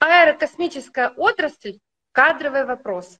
Аэрокосмическая отрасль – кадровый вопрос.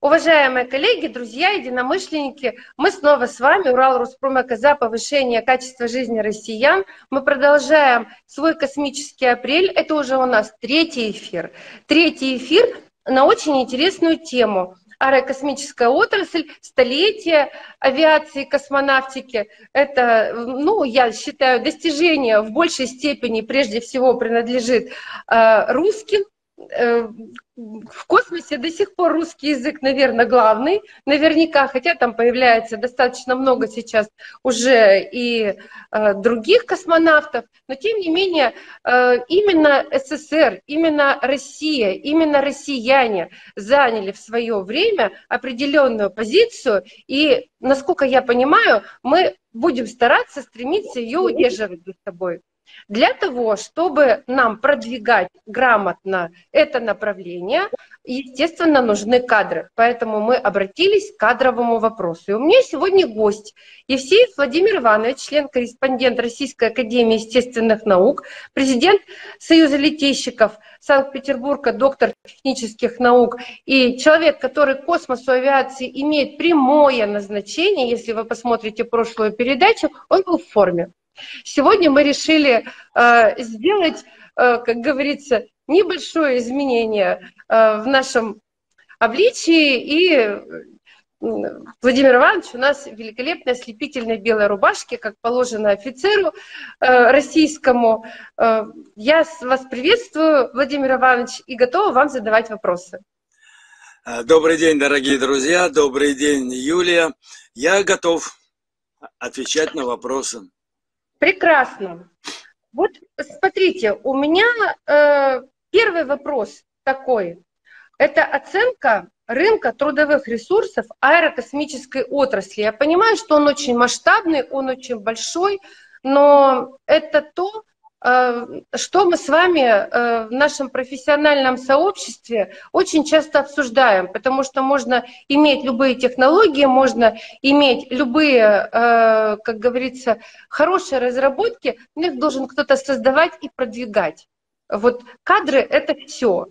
Уважаемые коллеги, друзья, единомышленники, мы снова с вами, Урал Роспромека за повышение качества жизни россиян. Мы продолжаем свой космический апрель. Это уже у нас третий эфир. Третий эфир на очень интересную тему – аэрокосмическая отрасль, столетие авиации и космонавтики. Это, ну, я считаю, достижение в большей степени прежде всего принадлежит э, русским, в космосе до сих пор русский язык, наверное, главный, наверняка, хотя там появляется достаточно много сейчас уже и э, других космонавтов, но тем не менее э, именно СССР, именно Россия, именно россияне заняли в свое время определенную позицию, и, насколько я понимаю, мы будем стараться стремиться ее удерживать за собой. Для того, чтобы нам продвигать грамотно это направление, естественно, нужны кадры. Поэтому мы обратились к кадровому вопросу. И у меня сегодня гость Евсеев Владимир Иванович, член-корреспондент Российской Академии Естественных Наук, президент Союза летейщиков Санкт-Петербурга, доктор технических наук и человек, который космосу авиации имеет прямое назначение. Если вы посмотрите прошлую передачу, он был в форме. Сегодня мы решили э, сделать, э, как говорится, небольшое изменение э, в нашем обличии. И Владимир Иванович у нас в великолепной белой рубашке, как положено офицеру российскому. Я вас приветствую, Владимир Иванович, и готова вам задавать вопросы. Добрый день, дорогие друзья. Добрый день, Юлия. Я готов отвечать на вопросы. Прекрасно. Вот смотрите, у меня э, первый вопрос такой. Это оценка рынка трудовых ресурсов аэрокосмической отрасли. Я понимаю, что он очень масштабный, он очень большой, но это то, что мы с вами э, в нашем профессиональном сообществе очень часто обсуждаем, потому что можно иметь любые технологии, можно иметь любые, э, как говорится, хорошие разработки, но их должен кто-то создавать и продвигать. Вот кадры — это все.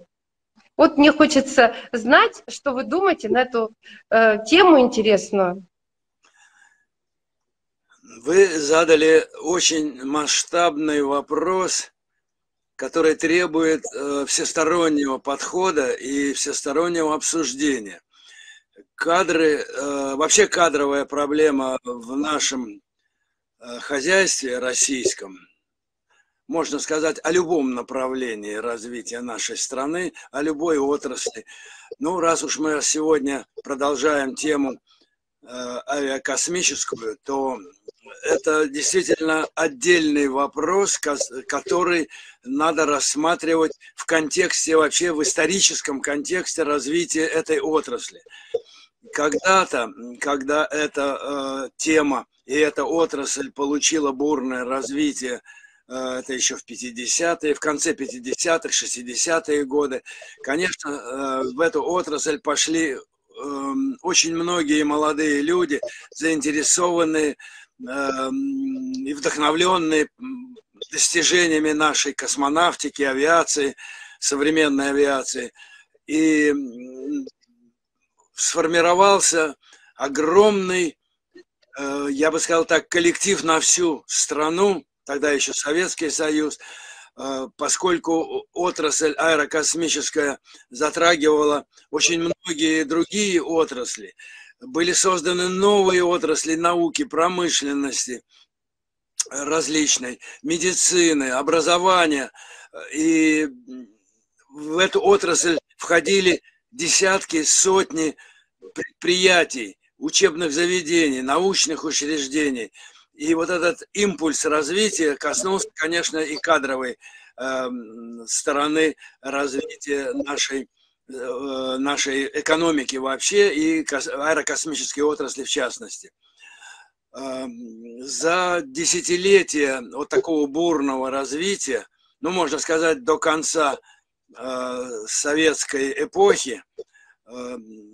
Вот мне хочется знать, что вы думаете на эту тему интересную. Вы задали очень масштабный вопрос, который требует э, всестороннего подхода и всестороннего обсуждения. Кадры, э, вообще кадровая проблема в нашем э, хозяйстве российском, можно сказать, о любом направлении развития нашей страны, о любой отрасли. Ну, раз уж мы сегодня продолжаем тему авиакосмическую, то это действительно отдельный вопрос, который надо рассматривать в контексте, вообще в историческом контексте развития этой отрасли. Когда-то, когда эта э, тема и эта отрасль получила бурное развитие, э, это еще в 50-е, в конце 50-х, 60-е годы, конечно, э, в эту отрасль пошли э, очень многие молодые люди, заинтересованные Эм, и вдохновленные достижениями нашей космонавтики, авиации, современной авиации. И сформировался огромный, э, я бы сказал так, коллектив на всю страну, тогда еще Советский Союз, э, поскольку отрасль аэрокосмическая затрагивала очень многие другие отрасли были созданы новые отрасли науки, промышленности различной, медицины, образования. И в эту отрасль входили десятки, сотни предприятий, учебных заведений, научных учреждений. И вот этот импульс развития коснулся, конечно, и кадровой э, стороны развития нашей Э, нашей экономики вообще и аэрокосмической отрасли в частности. Эм, за десятилетия вот такого бурного развития, ну, можно сказать, до конца э, советской эпохи, эм,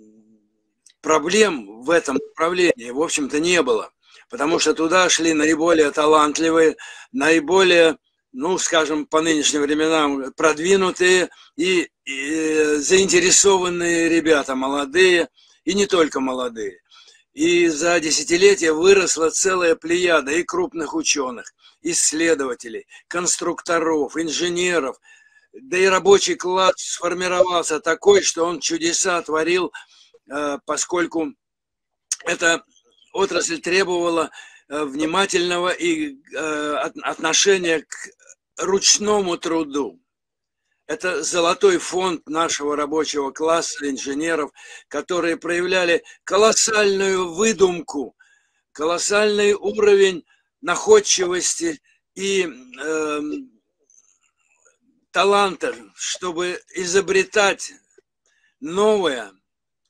проблем в этом направлении, в общем-то, не было. Потому что туда шли наиболее талантливые, наиболее ну, скажем, по нынешним временам продвинутые и, и заинтересованные ребята, молодые, и не только молодые. И за десятилетия выросла целая плеяда и крупных ученых, исследователей, конструкторов, инженеров, да и рабочий класс сформировался такой, что он чудеса творил, э, поскольку эта отрасль требовала внимательного и э, отношения к ручному труду. Это золотой фонд нашего рабочего класса, инженеров, которые проявляли колоссальную выдумку, колоссальный уровень находчивости и э, таланта, чтобы изобретать новое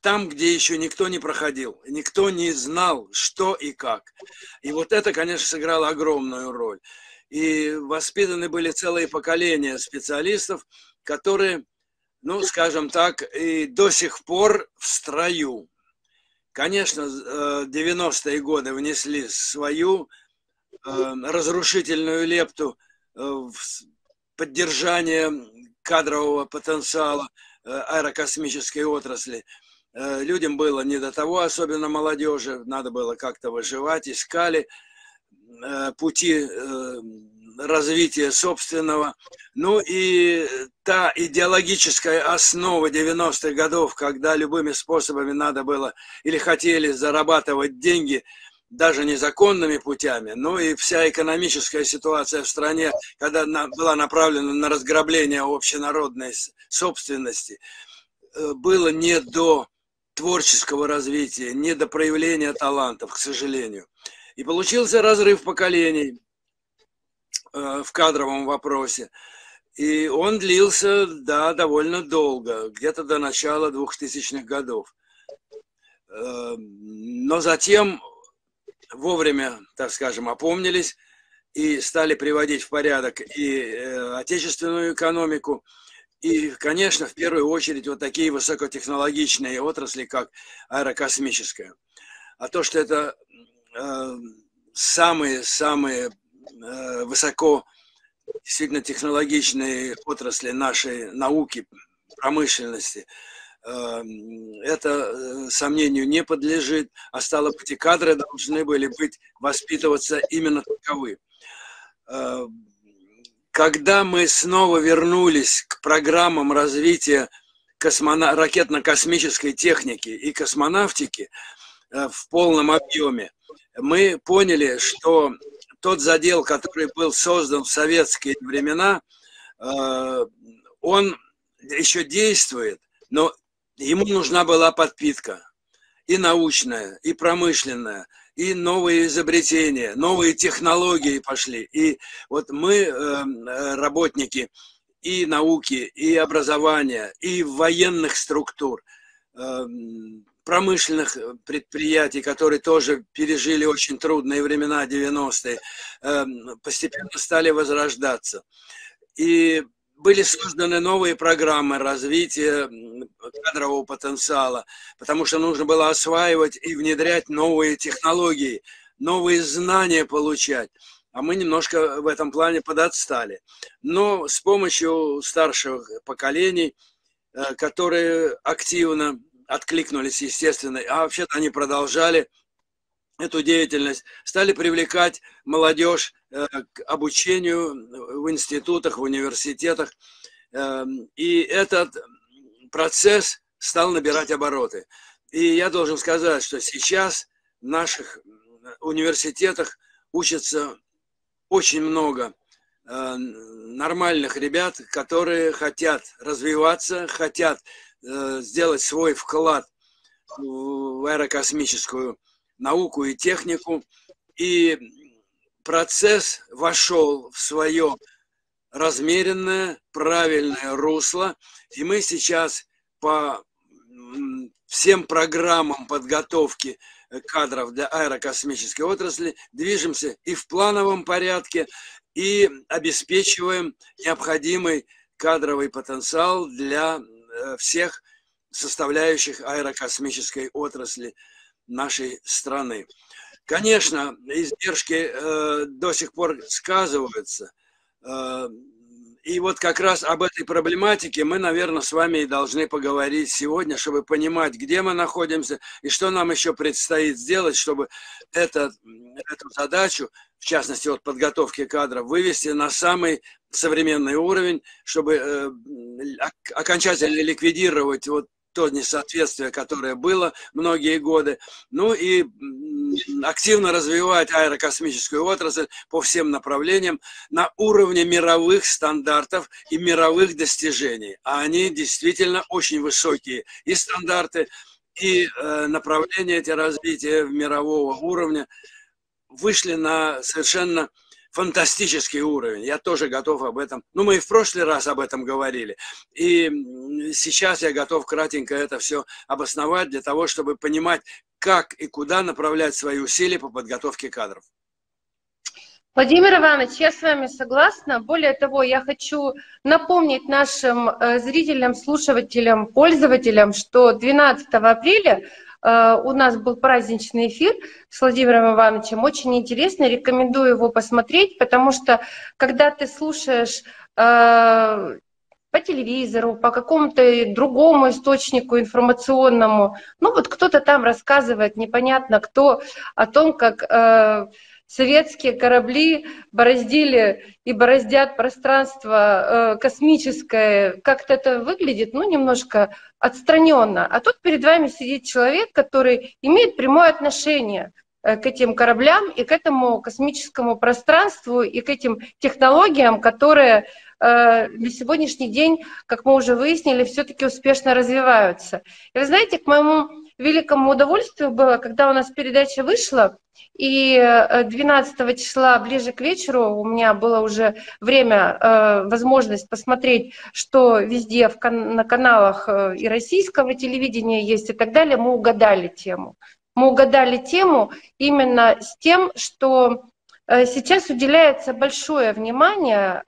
там, где еще никто не проходил, никто не знал, что и как. И вот это, конечно, сыграло огромную роль. И воспитаны были целые поколения специалистов, которые, ну, скажем так, и до сих пор в строю. Конечно, 90-е э, годы внесли свою э, разрушительную лепту э, в поддержание кадрового потенциала аэрокосмической отрасли. Людям было не до того, особенно молодежи, надо было как-то выживать, искали пути развития собственного. Ну и та идеологическая основа 90-х годов, когда любыми способами надо было или хотели зарабатывать деньги, даже незаконными путями, ну и вся экономическая ситуация в стране, когда была направлена на разграбление общенародной собственности, э, было не до творческого развития, не до проявления талантов, к сожалению. И получился разрыв поколений. Э, в кадровом вопросе. И он длился, да, довольно долго, где-то до начала 2000-х годов. Э, но затем вовремя, так скажем, опомнились и стали приводить в порядок и э, отечественную экономику, и, конечно, в первую очередь вот такие высокотехнологичные отрасли, как аэрокосмическая. А то, что это самые-самые Э, высоко действительно технологичные отрасли нашей науки, промышленности. Э, это э, сомнению не подлежит, а стало быть, и кадры должны были быть, воспитываться именно таковы. Когда мы снова вернулись к программам развития космона... ракетно-космической техники и космонавтики в полном объеме, мы поняли, что тот задел, который был создан в советские времена, э, он еще действует, но ему нужна была подпитка. И научная, и промышленная, и новые изобретения, новые технологии пошли. И вот мы, э, работники и науки, и образования, и военных структур, э, промышленных э, предприятий, которые тоже пережили очень трудные времена 90-е, эм, постепенно стали возрождаться. И были созданы новые программы развития кадрового потенциала, потому что нужно было осваивать и внедрять новые технологии, новые знания получать. А мы немножко в этом плане подотстали. Но с помощью старших поколений, э, которые активно откликнулись, естественно, а вообще-то они продолжали эту деятельность, стали привлекать молодежь э, к обучению в институтах, в университетах. Эм, и этот процесс стал набирать обороты. И я должен сказать, что сейчас в наших университетах учатся очень много э, нормальных ребят, которые хотят развиваться, хотят Э, сделать свой вклад в аэрокосмическую науку и технику. И процесс вошел в свое размеренное, правильное русло. И мы сейчас по всем программам подготовки кадров для аэрокосмической отрасли движемся и в плановом порядке, и обеспечиваем необходимый кадровый потенциал для Э, всех составляющих аэрокосмической отрасли нашей страны. Конечно, издержки э, до сих пор сказываются, И вот как раз об этой проблематике мы, наверное, с вами и должны поговорить сегодня, чтобы понимать, где мы находимся и что нам еще предстоит сделать, чтобы это, эту задачу, в частности, от подготовки кадров, вывести на самый современный уровень, чтобы э, окончательно ликвидировать вот то несоответствие, которое было многие годы, ну и активно развивать аэрокосмическую отрасль по всем направлениям на уровне мировых стандартов и мировых достижений. А они действительно очень высокие и стандарты, и э, направления эти развития мирового уровня вышли на совершенно фантастический уровень. Я тоже готов об этом. Ну, мы и в прошлый раз об этом говорили. И сейчас я готов кратенько это все обосновать для того, чтобы понимать, как и куда направлять свои усилия по подготовке кадров. Владимир Иванович, я с вами согласна. Более того, я хочу напомнить нашим э, зрителям, слушателям, пользователям, что 12 апреля у нас был праздничный эфир с Владимиром Ивановичем, очень интересный, рекомендую его посмотреть, потому что когда ты слушаешь э, по телевизору, по какому-то другому источнику информационному. Ну вот кто-то там рассказывает, непонятно кто, о том, как э, советские корабли бороздили и бороздят пространство э, космическое. Как-то это выглядит, ну, немножко отстраненно. А тут перед вами сидит человек, который имеет прямое отношение э, к этим кораблям и к этому космическому пространству и к этим технологиям, которые э, на сегодняшний день, как мы уже выяснили, все-таки успешно развиваются. И вы знаете, к моему великому удовольствию было, когда у нас передача вышла, и 12 э, числа, ближе к вечеру, у меня было уже время, э, возможность посмотреть, что везде в, на каналах э, и российского телевидения есть и так далее. Мы угадали тему. Мы угадали тему именно с тем, что сейчас уделяется большое внимание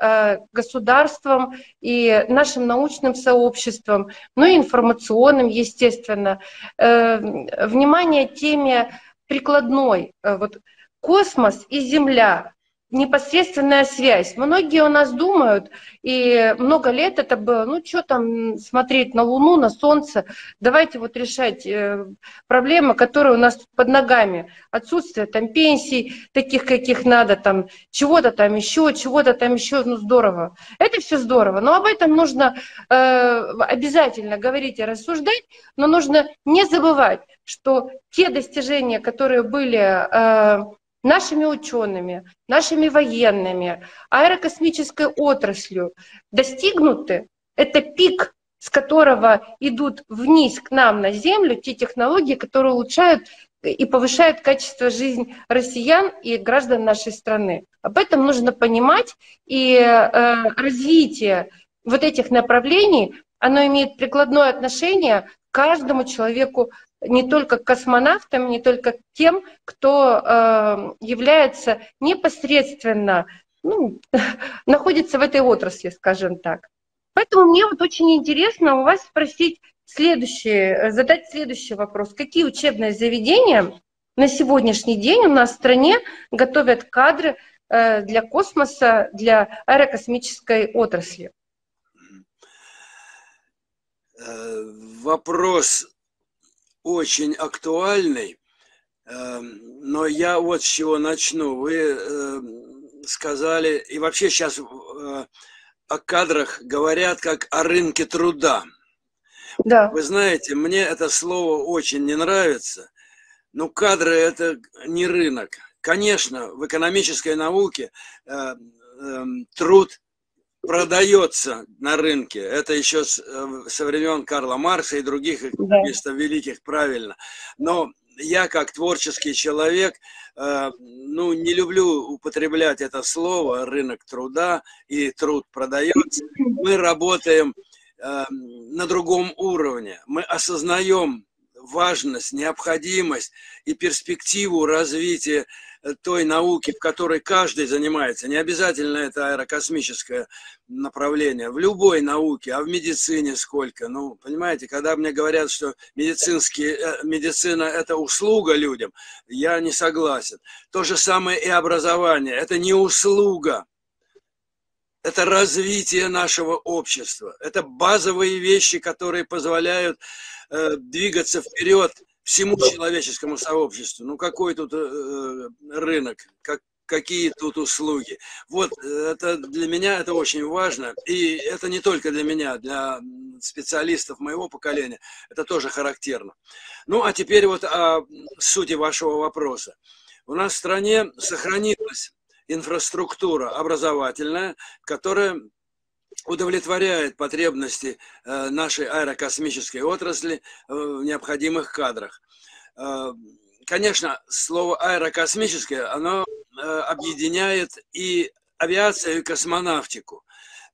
государствам и нашим научным сообществам, ну и информационным, естественно. Внимание теме прикладной. Э, вот космос и Земля, непосредственная связь. Многие у нас думают, и много лет это было, ну что там смотреть на Луну, на Солнце, давайте вот решать э, проблемы, которые у нас под ногами. Отсутствие там пенсий, таких, каких надо, там чего-то там еще, чего-то там еще, ну здорово. Это все здорово, но об этом нужно э, обязательно говорить и рассуждать, но нужно не забывать, что те достижения, которые были э, нашими учеными, нашими военными, аэрокосмической отраслью достигнуты. Это пик, с которого идут вниз к нам на Землю те технологии, которые улучшают и повышают качество жизни россиян и граждан нашей страны. Об этом нужно понимать, и э, развитие вот этих направлений, оно имеет прикладное отношение к каждому человеку не только космонавтам, не только тем, кто э, является непосредственно, ну, находится в этой отрасли, скажем так. Поэтому мне вот очень интересно у вас спросить следующий, задать следующий вопрос. Какие учебные заведения на сегодняшний день у нас в стране готовят кадры э, для космоса, для аэрокосмической отрасли? Э, вопрос очень актуальный, эм, но я вот с чего начну. Вы эм, сказали, и вообще сейчас э, о кадрах говорят как о рынке труда. Да. Вы знаете, мне это слово очень не нравится, но кадры – это не рынок. Конечно, в экономической науке э, э, труд продается на рынке. Это еще э, со времен Карла Маркса и других да. великих, правильно. Но я как творческий человек, э, ну, не люблю употреблять это слово «рынок труда» и «труд продается». Мы работаем э, на другом уровне. Мы осознаем важность, необходимость и перспективу развития той науки, в которой каждый занимается, не обязательно это аэрокосмическое направление, в любой науке, а в медицине сколько. Ну, понимаете, когда мне говорят, что медицинские, э, медицина – это услуга людям, я не согласен. То же самое и образование – это не услуга, это развитие нашего общества. Это базовые вещи, которые позволяют э, двигаться вперед всему человеческому сообществу. Ну какой тут э, рынок, как, какие тут услуги. Вот это для меня это очень важно. И это не только для меня, для специалистов моего поколения. Это тоже характерно. Ну а теперь вот о сути вашего вопроса. У нас в стране сохранилась инфраструктура образовательная, которая удовлетворяет потребности э, нашей аэрокосмической отрасли в необходимых кадрах. Э, конечно, слово аэрокосмическое, оно э, объединяет и авиацию, и космонавтику.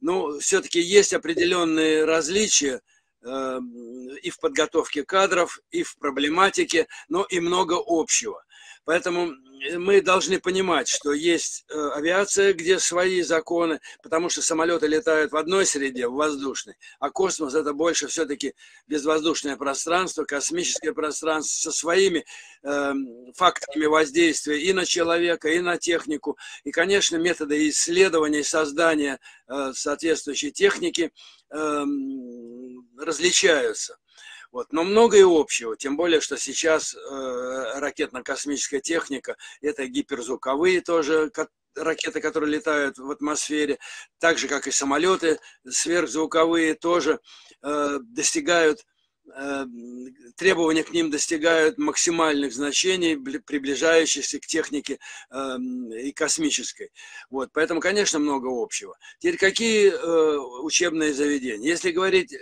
Но все-таки есть определенные различия и в подготовке кадров, и в проблематике, но и много общего. Поэтому мы должны понимать, что есть э, авиация, где свои законы, потому что самолеты летают в одной среде, в воздушной, а космос это больше все-таки безвоздушное пространство, космическое пространство со своими э, факторами воздействия и на человека, и на технику. И, конечно, методы исследования и создания э, соответствующей техники э, различаются. Вот. Но многое общего, тем более, что сейчас э, ракетно-космическая техника, это гиперзвуковые тоже ракеты, которые летают в атмосфере, так же, как и самолеты сверхзвуковые тоже э, достигают э, требования к ним достигают максимальных значений, приближающихся к технике э, и космической. Вот, поэтому, конечно, много общего. Теперь какие э, учебные заведения? Если говорить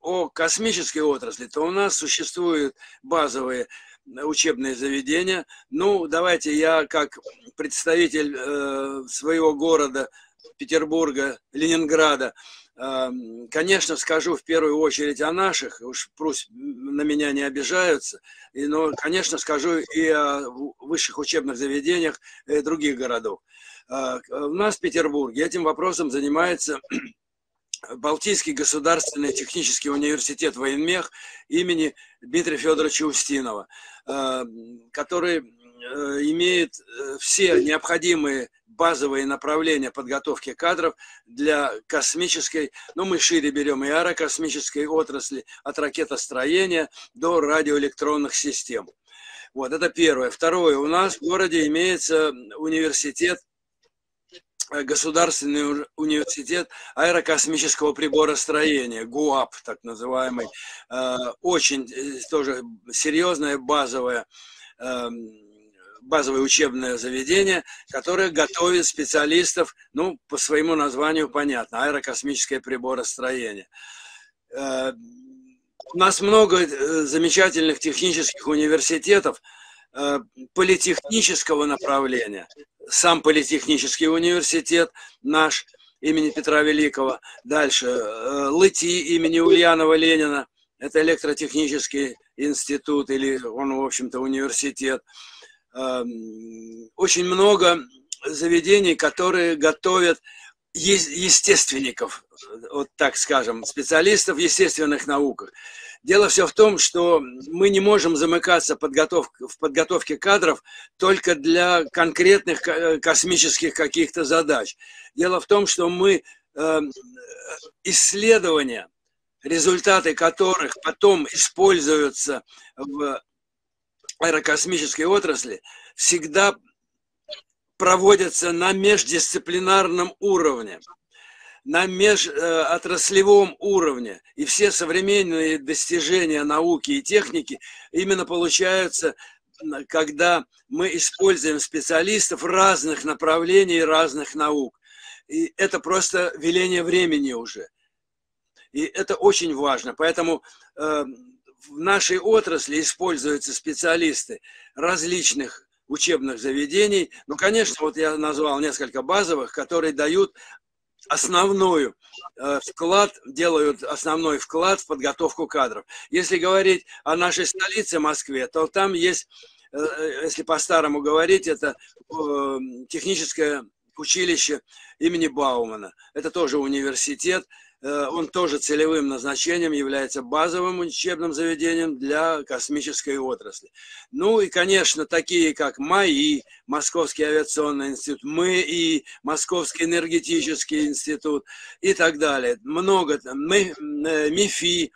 о космической отрасли, то у нас существуют базовые учебные заведения. Ну, давайте я как представитель э, своего города, Петербурга, Ленинграда, э, конечно, скажу в первую очередь о наших, уж пусть на меня не обижаются, и, но, конечно, скажу и о высших учебных заведениях других городов. Э, у нас в Петербурге этим вопросом занимается Балтийский государственный технический университет военмех имени Дмитрия Федоровича Устинова, э, который э, имеет э, все необходимые базовые направления подготовки кадров для космической, ну мы шире берем и аэрокосмической отрасли, от ракетостроения до радиоэлектронных систем. Вот, это первое. Второе, у нас в городе имеется университет Государственный университет аэрокосмического приборостроения, ГУАП, так называемый, э, очень э, тоже серьезное базовое эм, базовое учебное заведение, которое готовит специалистов, ну, по своему названию понятно, аэрокосмическое приборостроение. У нас много замечательных технических университетов, политехнического направления, сам политехнический университет наш имени Петра Великого. Дальше э, ЛЭТИ имени Ульянова Ленина. Это электротехнический институт или он, в общем-то, университет. Эм, очень много заведений, которые готовят естественников, вот так скажем, специалистов в естественных науках. Дело все в том, что мы не можем замыкаться подготов... в подготовке кадров только для конкретных э, космических каких-то задач. Дело в том, что мы э, исследования, результаты которых потом используются в аэрокосмической отрасли, всегда проводятся на междисциплинарном уровне на межотраслевом уровне. И все современные достижения науки и техники именно получаются, когда мы используем специалистов разных направлений, разных наук. И это просто веление времени уже. И это очень важно. Поэтому э, в нашей отрасли используются специалисты различных учебных заведений. Ну, конечно, вот я назвал несколько базовых, которые дают основную э, вклад, делают основной вклад в подготовку кадров. Если говорить о нашей столице Москве, то там есть, э, если по-старому говорить, это э, техническое училище имени Баумана. Это тоже университет, Э, он тоже целевым назначением является базовым учебным заведением для космической отрасли. Ну и, конечно, такие как МАИ, Московский авиационный институт, МИ, Московский энергетический институт и так далее. Много, МИФИ,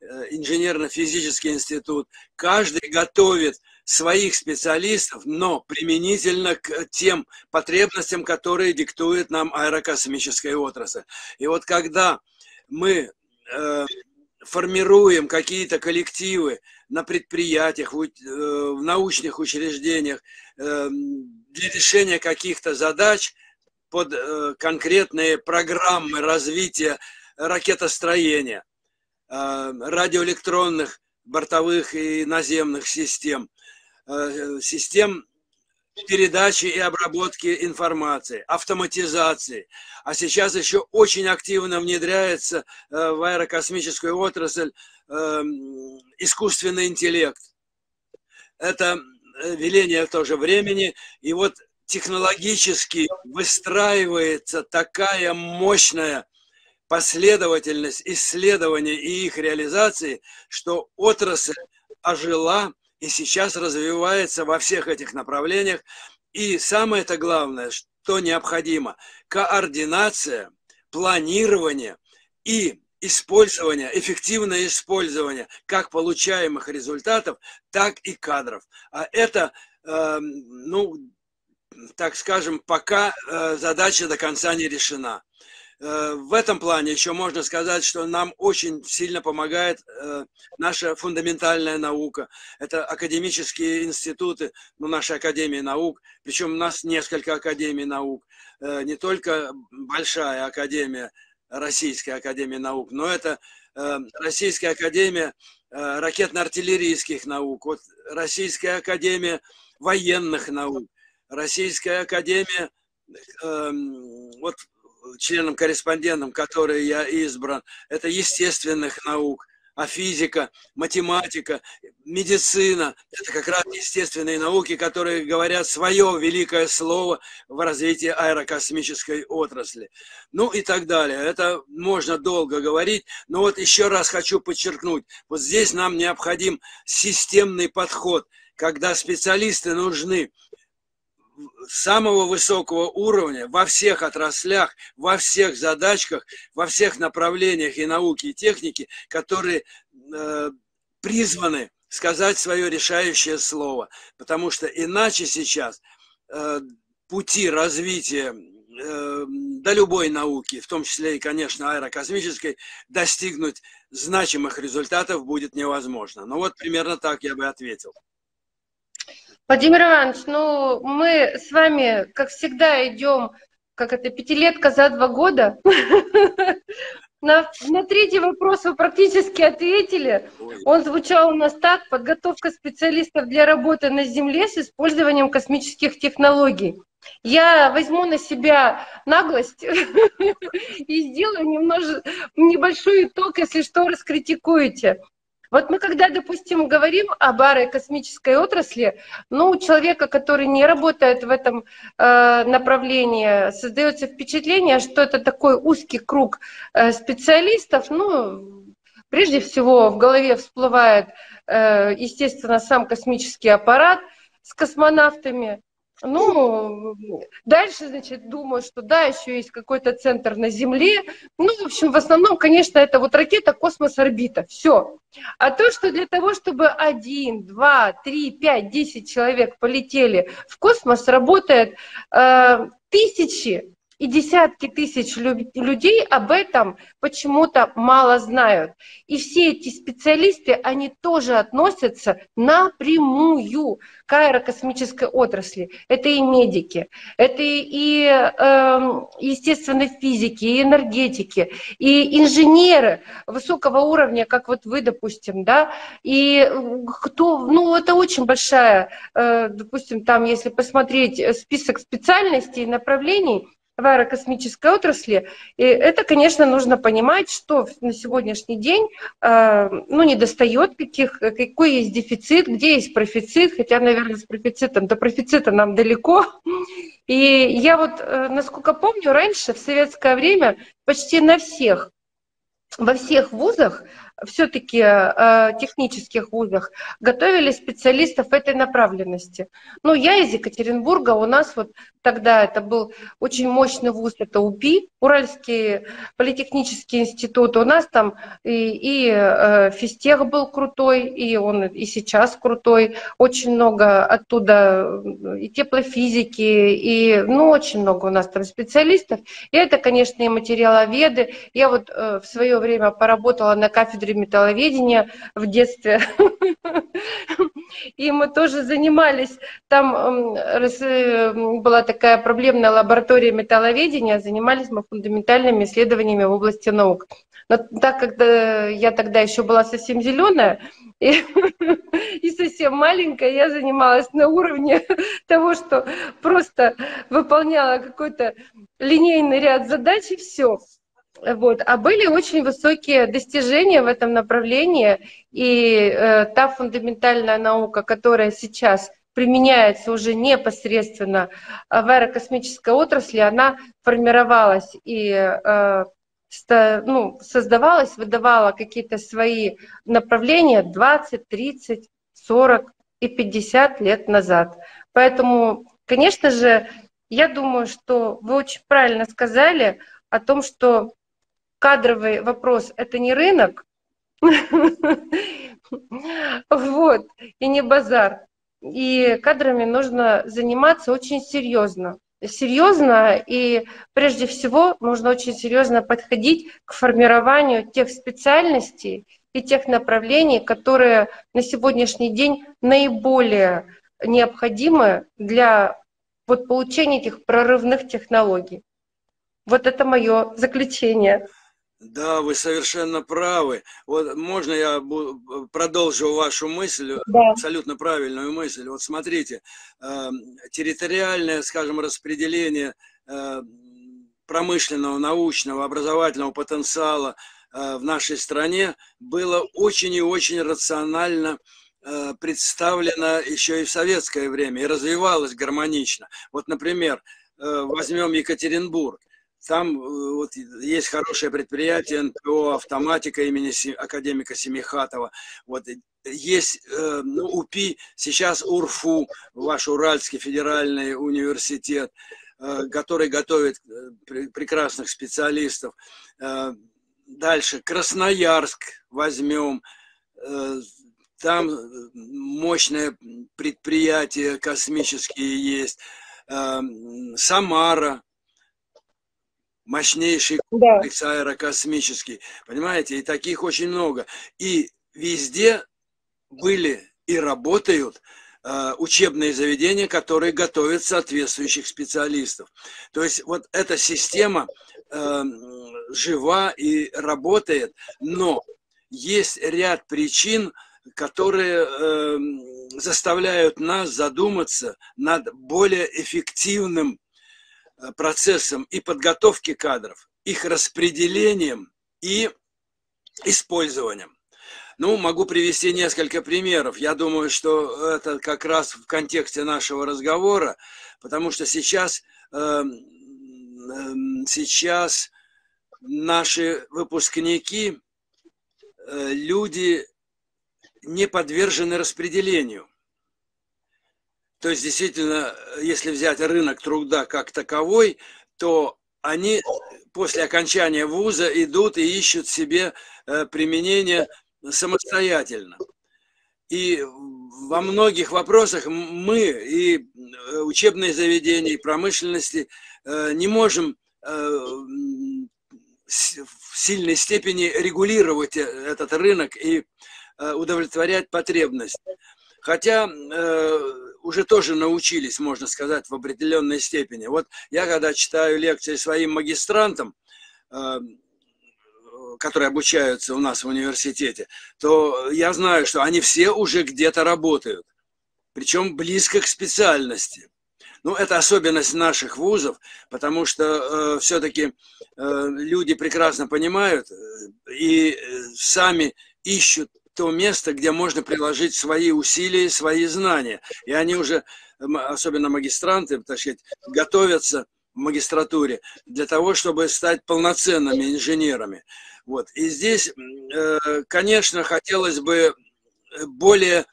э, инженерно-физический институт. Каждый готовит своих специалистов, но применительно к тем потребностям, которые диктует нам аэрокосмическая отрасль. И вот когда мы э, формируем какие-то коллективы на предприятиях, в, э, в научных учреждениях э, для решения каких-то задач под э, конкретные программы развития ракетостроения, э, радиоэлектронных бортовых и наземных систем – систем передачи и обработки информации, автоматизации. А сейчас еще очень активно внедряется э, в аэрокосмическую отрасль эм, искусственный интеллект. Это э, веление тоже времени. И вот технологически выстраивается такая мощная последовательность исследований и их реализации, что отрасль ожила, и сейчас развивается во всех этих направлениях. И самое это главное, что необходимо, координация, планирование и использование, эффективное использование как получаемых результатов, так и кадров. А это, э, ну, так скажем, пока э, задача до конца не решена. Э, в этом плане еще можно сказать, что нам очень сильно помогает э, наша фундаментальная наука. Это академические институты, ну, наша Академия наук, причем у нас несколько Академий наук, э, не только большая Академия, Российская Академия наук, но это Российская Академия ракетно-артиллерийских наук, вот Российская Академия военных наук, Российская Академия эм, вот членом-корреспондентом, который я избран, это естественных наук, а физика, математика, медицина – это как раз естественные науки, которые говорят свое великое слово в развитии аэрокосмической отрасли. Ну и так далее. Это можно долго говорить, но вот еще раз хочу подчеркнуть, вот здесь нам необходим системный подход, когда специалисты нужны самого высокого уровня во всех отраслях, во всех задачках, во всех направлениях и науки, и техники, которые э, призваны сказать свое решающее слово. Потому что иначе сейчас э, пути развития э, до любой науки, в том числе и, конечно, аэрокосмической, достигнуть значимых результатов будет невозможно. Ну вот примерно так я бы ответил. Владимир Иванович, ну мы с вами, как всегда, идем, как это, пятилетка за два года. На, на третий вопрос вы практически ответили. Он звучал у нас так. Подготовка специалистов для работы на Земле с использованием космических технологий. Я возьму на себя наглость и сделаю немножко небольшой итог, если что, раскритикуете. Вот мы когда, допустим, говорим об аэрокосмической отрасли, ну, у человека, который не работает в этом э, направлении, создается впечатление, что это такой узкий круг э, специалистов, ну, прежде всего в голове всплывает, э, естественно, сам космический аппарат с космонавтами, ну, дальше, значит, думаю, что да, еще есть какой-то центр на Земле. Ну, в общем, в основном, конечно, это вот ракета, космос, орбита. Все. А то, что для того, чтобы один, два, три, пять, десять человек полетели в космос, работает э, тысячи и десятки тысяч людей об этом почему-то мало знают. И все эти специалисты, они тоже относятся напрямую к аэрокосмической отрасли. Это и медики, это и, э, естественно, физики, и энергетики, и инженеры высокого уровня, как вот вы, допустим, да, и кто, ну, это очень большая, э, допустим, там, если посмотреть список специальностей и направлений, в аэрокосмической отрасли. И это, конечно, нужно понимать, что на сегодняшний день э, ну, не достает каких, какой есть дефицит, где есть профицит, хотя, наверное, с профицитом, до профицита нам далеко. И я вот, э, насколько помню, раньше, в советское время, почти на всех во всех вузах все-таки э, технических вузах готовили специалистов этой направленности. Ну, я из Екатеринбурга, у нас вот тогда это был очень мощный вуз, это УПИ, Уральский политехнический институт. У нас там и, и э, физтех был крутой, и он и сейчас крутой. Очень много оттуда и теплофизики, и, ну, очень много у нас там специалистов. И это, конечно, и материаловеды. Я вот э, в свое время поработала на кафедре кафедре металловедения в детстве. И мы тоже занимались, там э, была такая проблемная лаборатория металловедения, занимались мы фундаментальными исследованиями в области наук. Но так как я тогда еще была совсем зеленая и, и совсем маленькая, я занималась на уровне того, что просто выполняла какой-то линейный ряд задач и все. Вот. А были очень высокие достижения в этом направлении, и э, та фундаментальная наука, которая сейчас применяется уже непосредственно в аэрокосмической отрасли, она формировалась и э, ну, создавалась, выдавала какие-то свои направления 20, 30, 40 и 50 лет назад. Поэтому, конечно же, я думаю, что вы очень правильно сказали о том, что кадровый вопрос – это не рынок, вот, и не базар. И кадрами нужно заниматься очень серьезно. Серьезно, и прежде всего нужно очень серьезно подходить к формированию тех специальностей и тех направлений, которые на сегодняшний день наиболее необходимы для вот получения этих прорывных технологий. Вот это мое заключение. Да, вы совершенно правы. Вот можно я продолжу вашу мысль, да. абсолютно правильную мысль. Вот смотрите, эм, территориальное, скажем, распределение э, промышленного, научного, образовательного потенциала э, в нашей стране было очень и очень рационально э, представлено еще и в советское время и развивалось гармонично. Вот, например, возьмем Екатеринбург. Там э, вот, есть хорошее предприятие НПО «Автоматика» имени академика Семихатова. Вот, есть э, ну, УПИ, сейчас УРФУ, ваш Уральский федеральный университет, э, который готовит э, прекрасных специалистов. Э, дальше Красноярск возьмем. Э, там мощное предприятие космические есть. Э, Самара, мощнейший комплекс да. аэрокосмический, понимаете, и таких очень много. И везде были и работают э, учебные заведения, которые готовят соответствующих специалистов. То есть вот эта система э, жива и работает, но есть ряд причин, которые э, заставляют нас задуматься над более эффективным процессом и подготовки кадров, их распределением и использованием. Ну, могу привести несколько примеров. Я думаю, что это как раз в контексте нашего разговора, потому что сейчас, э, сейчас наши выпускники, э, люди не подвержены распределению. То есть, действительно, если взять рынок труда как таковой, то они после окончания вуза идут и ищут себе э, применение самостоятельно. И во многих вопросах мы и э, учебные заведения, и промышленности э, не можем в сильной степени регулировать этот рынок и удовлетворять потребность. Хотя уже тоже научились, можно сказать, в определенной степени. Вот я когда читаю лекции своим магистрантам, э, которые обучаются у нас в университете, то я знаю, что они все уже где-то работают, причем близко к специальности. Ну, это особенность наших вузов, потому что э, все-таки э, люди прекрасно понимают э, и э, сами ищут то место, где можно приложить свои усилия, свои знания. И они уже, особенно магистранты, так сказать, готовятся в магистратуре для того, чтобы стать полноценными инженерами. Вот. И здесь, э, конечно, хотелось бы более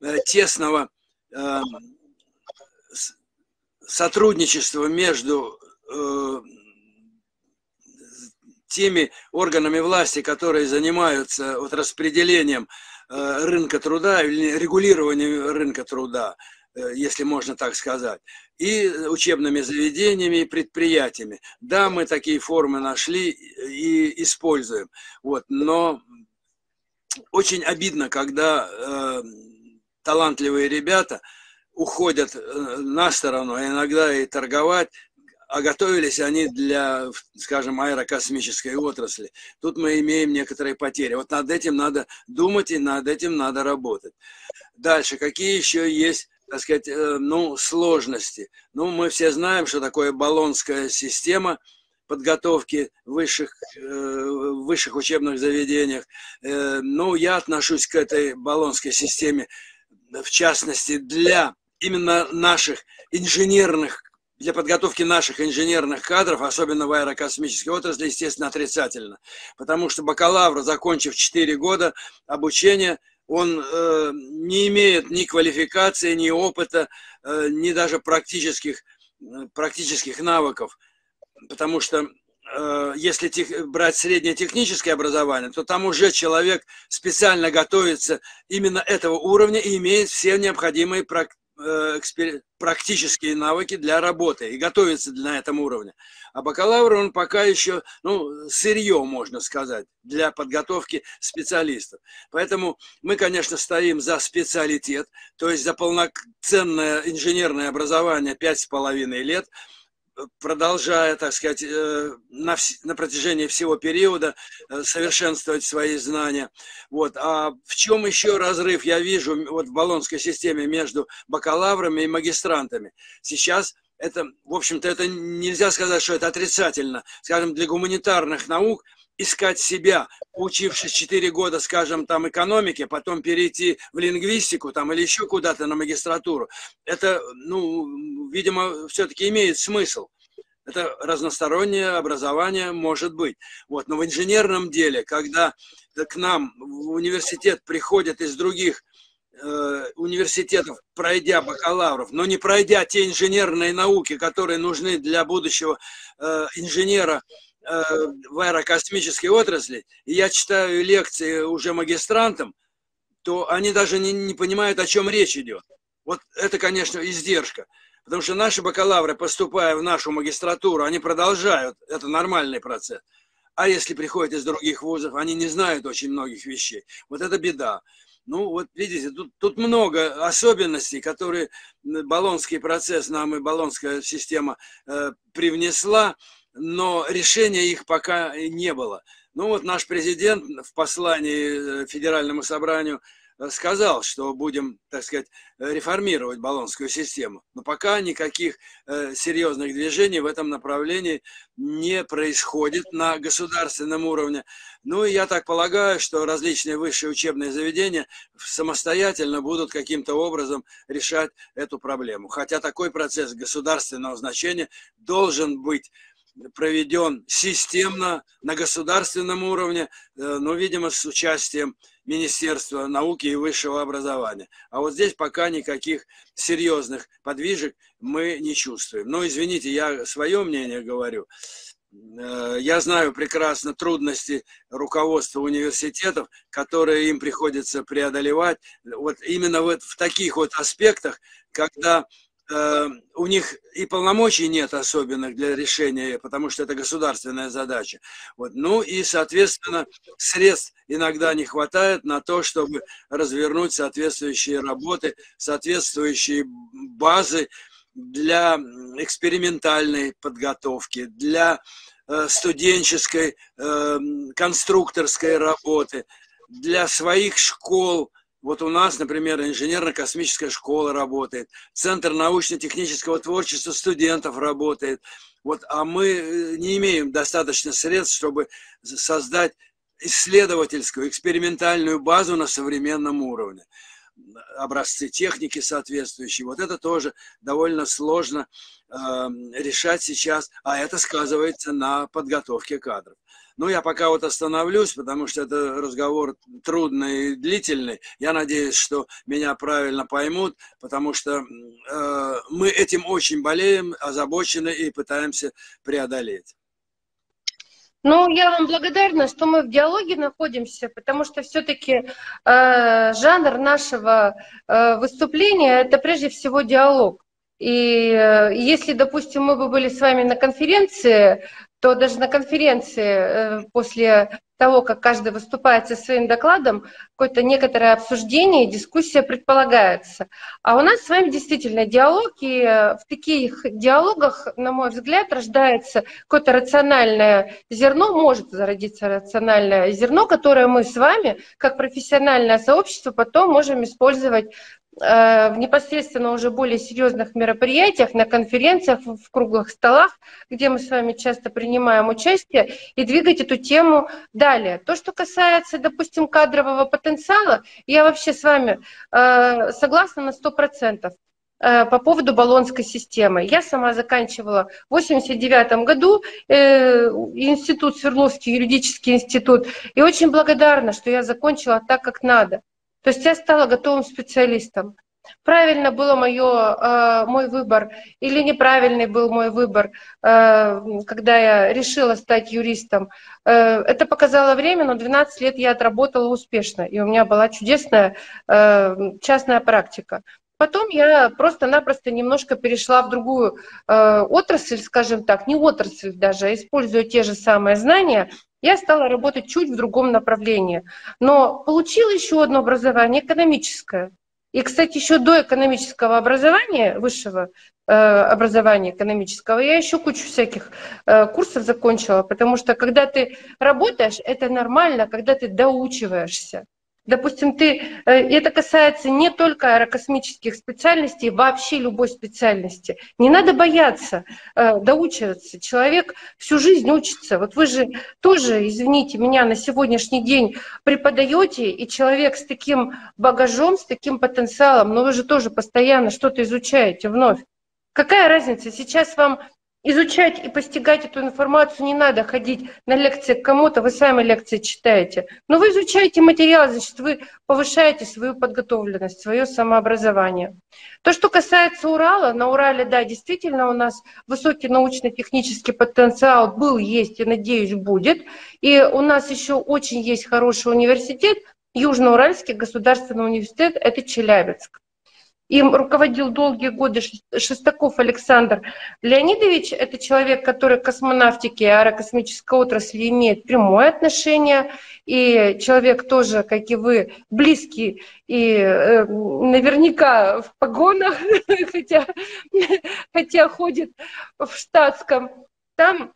э, тесного э, сотрудничества между теми органами власти, которые занимаются вот распределением рынка труда или регулированием рынка труда, если можно так сказать, и учебными заведениями и предприятиями. Да, мы такие формы нашли и используем, вот, но очень обидно, когда э, талантливые ребята уходят э, на сторону, а иногда и торговать, а готовились они для, скажем, аэрокосмической отрасли. Тут мы имеем некоторые потери. Вот над этим надо думать и над этим надо работать. Дальше, какие еще есть так сказать, э, ну, сложности. Ну, мы все знаем, что такое баллонская система подготовки высших, э, в высших учебных заведениях. Э, ну, я отношусь к этой баллонской системе, в частности, для именно наших инженерных для подготовки наших инженерных кадров, особенно в аэрокосмической отрасли, естественно, отрицательно. Потому что бакалавр, закончив 4 года обучения, он э, не имеет ни квалификации, ни опыта, э, ни даже практических, э, практических навыков. Потому что э, если тех, брать среднее техническое образование, то там уже человек специально готовится именно этого уровня и имеет все необходимые практические Э, практические навыки для работы и готовится на этом уровне. А бакалавр, он пока еще, ну, сырье, можно сказать, для подготовки специалистов. Поэтому мы, конечно, стоим за специалитет, то есть за полноценное инженерное образование 5,5 лет – продолжая, так сказать, э, на, на протяжении всего периода э, совершенствовать свои знания. Вот. А в чем еще разрыв я вижу вот в баллонской системе между бакалаврами и магистрантами? Сейчас это, в общем-то, это нельзя сказать, что это отрицательно. Скажем, для гуманитарных наук – искать себя, учившись 4 года, скажем, там экономике, потом перейти в лингвистику там или еще куда-то на магистратуру, это, ну, видимо, все-таки имеет смысл. Это разностороннее образование может быть. Вот. Но в инженерном деле, когда к нам в университет приходят из других э, университетов, пройдя бакалавров, но не пройдя те инженерные науки, которые нужны для будущего э, инженера в аэрокосмической отрасли, и я читаю лекции уже магистрантам, то они даже не, не понимают, о чем речь идет. Вот это, конечно, издержка. Потому что наши бакалавры, поступая в нашу магистратуру, они продолжают, это нормальный процесс. А если приходят из других вузов, они не знают очень многих вещей. Вот это беда. Ну, вот видите, тут, тут много особенностей, которые баллонский процесс нам и баллонская система э, привнесла но решения их пока не было. Ну вот наш президент в послании э, Федеральному собранию э, сказал, что будем, так сказать, реформировать баллонскую систему. Но пока никаких э, серьезных движений в этом направлении не происходит на государственном уровне. Ну и я так полагаю, что различные высшие учебные заведения самостоятельно будут каким-то образом решать эту проблему. Хотя такой процесс государственного значения должен быть проведен системно на государственном уровне, э, но, видимо, с участием Министерства науки и высшего образования. А вот здесь пока никаких серьезных подвижек мы не чувствуем. Но, извините, я свое мнение говорю. Э, я знаю прекрасно трудности руководства университетов, которые им приходится преодолевать. Вот именно вот в таких вот аспектах, когда у них и полномочий нет особенных для решения, потому что это государственная задача. Вот. Ну и, соответственно, средств иногда не хватает на то, чтобы развернуть соответствующие работы, соответствующие базы для экспериментальной подготовки, для э, студенческой, э, конструкторской работы, для своих школ, Вот у нас, например, инженерно-космическая школа работает, Центр научно-технического творчества студентов работает. Вот, а мы э, не имеем достаточно средств, чтобы создать исследовательскую, экспериментальную базу на современном уровне. Образцы техники соответствующие. Вот это тоже довольно сложно э, решать сейчас, а это сказывается на подготовке кадров. Ну, я пока вот остановлюсь, потому что это разговор трудный и длительный. Я надеюсь, что меня правильно поймут, потому что э, мы этим очень болеем, озабочены и пытаемся преодолеть. Ну, я вам благодарна, что мы в диалоге находимся, потому что все-таки э, жанр нашего э, выступления это прежде всего диалог. И э, если, допустим, мы бы были с вами на конференции, то даже на конференции э, после того, как каждый выступает со своим докладом, какое-то некоторое обсуждение, дискуссия предполагается. А у нас с вами действительно диалог, и э, в таких диалогах, на мой взгляд, рождается какое-то рациональное зерно, может зародиться рациональное зерно, которое мы с вами, как профессиональное сообщество, потом можем использовать в непосредственно уже более серьезных мероприятиях, на конференциях, в круглых столах, где мы с вами часто принимаем участие, и двигать эту тему далее. То, что касается, допустим, кадрового потенциала, я вообще с вами э, согласна на 100% э, по поводу баллонской системы. Я сама заканчивала в 89 году э, институт, Свердловский юридический институт, и очень благодарна, что я закончила так, как надо. То есть я стала готовым специалистом. Правильно мое, э, мой выбор или неправильный был мой выбор, э, когда я решила стать юристом. Э, это показало время, но 12 лет я отработала успешно, и у меня была чудесная частная практика. Потом я просто-напросто немножко перешла в другую отрасль, скажем так, не отрасль даже, а используя те же самые знания, я стала работать чуть в другом направлении. Но получила еще одно образование экономическое. И, кстати, еще до экономического образования, высшего э, образования экономического, я еще кучу всяких э, курсов закончила, потому что когда ты работаешь, это нормально, когда ты доучиваешься. Допустим, ты, э, это касается не только аэрокосмических специальностей, вообще любой специальности. Не надо бояться э, доучиваться. Человек всю жизнь учится. Вот вы же тоже, извините меня, на сегодняшний день преподаете, и человек с таким багажом, с таким потенциалом, но вы же тоже постоянно что-то изучаете вновь. Какая разница? Сейчас вам изучать и постигать эту информацию не надо ходить на лекции к кому-то, вы сами лекции читаете. Но вы изучаете материал, значит, вы повышаете свою подготовленность, свое самообразование. То, что касается Урала, на Урале, да, действительно у нас высокий научно-технический потенциал был, есть и, надеюсь, будет. И у нас еще очень есть хороший университет, Южноуральский государственный университет, это Челябинск. Им руководил долгие годы Шестаков Александр Леонидович. Это человек, который к космонавтике аэрокосмической отрасли имеет прямое отношение. И человек тоже, как и вы, близкий и э, наверняка в погонах, хотя, хотя ходит в штатском. Там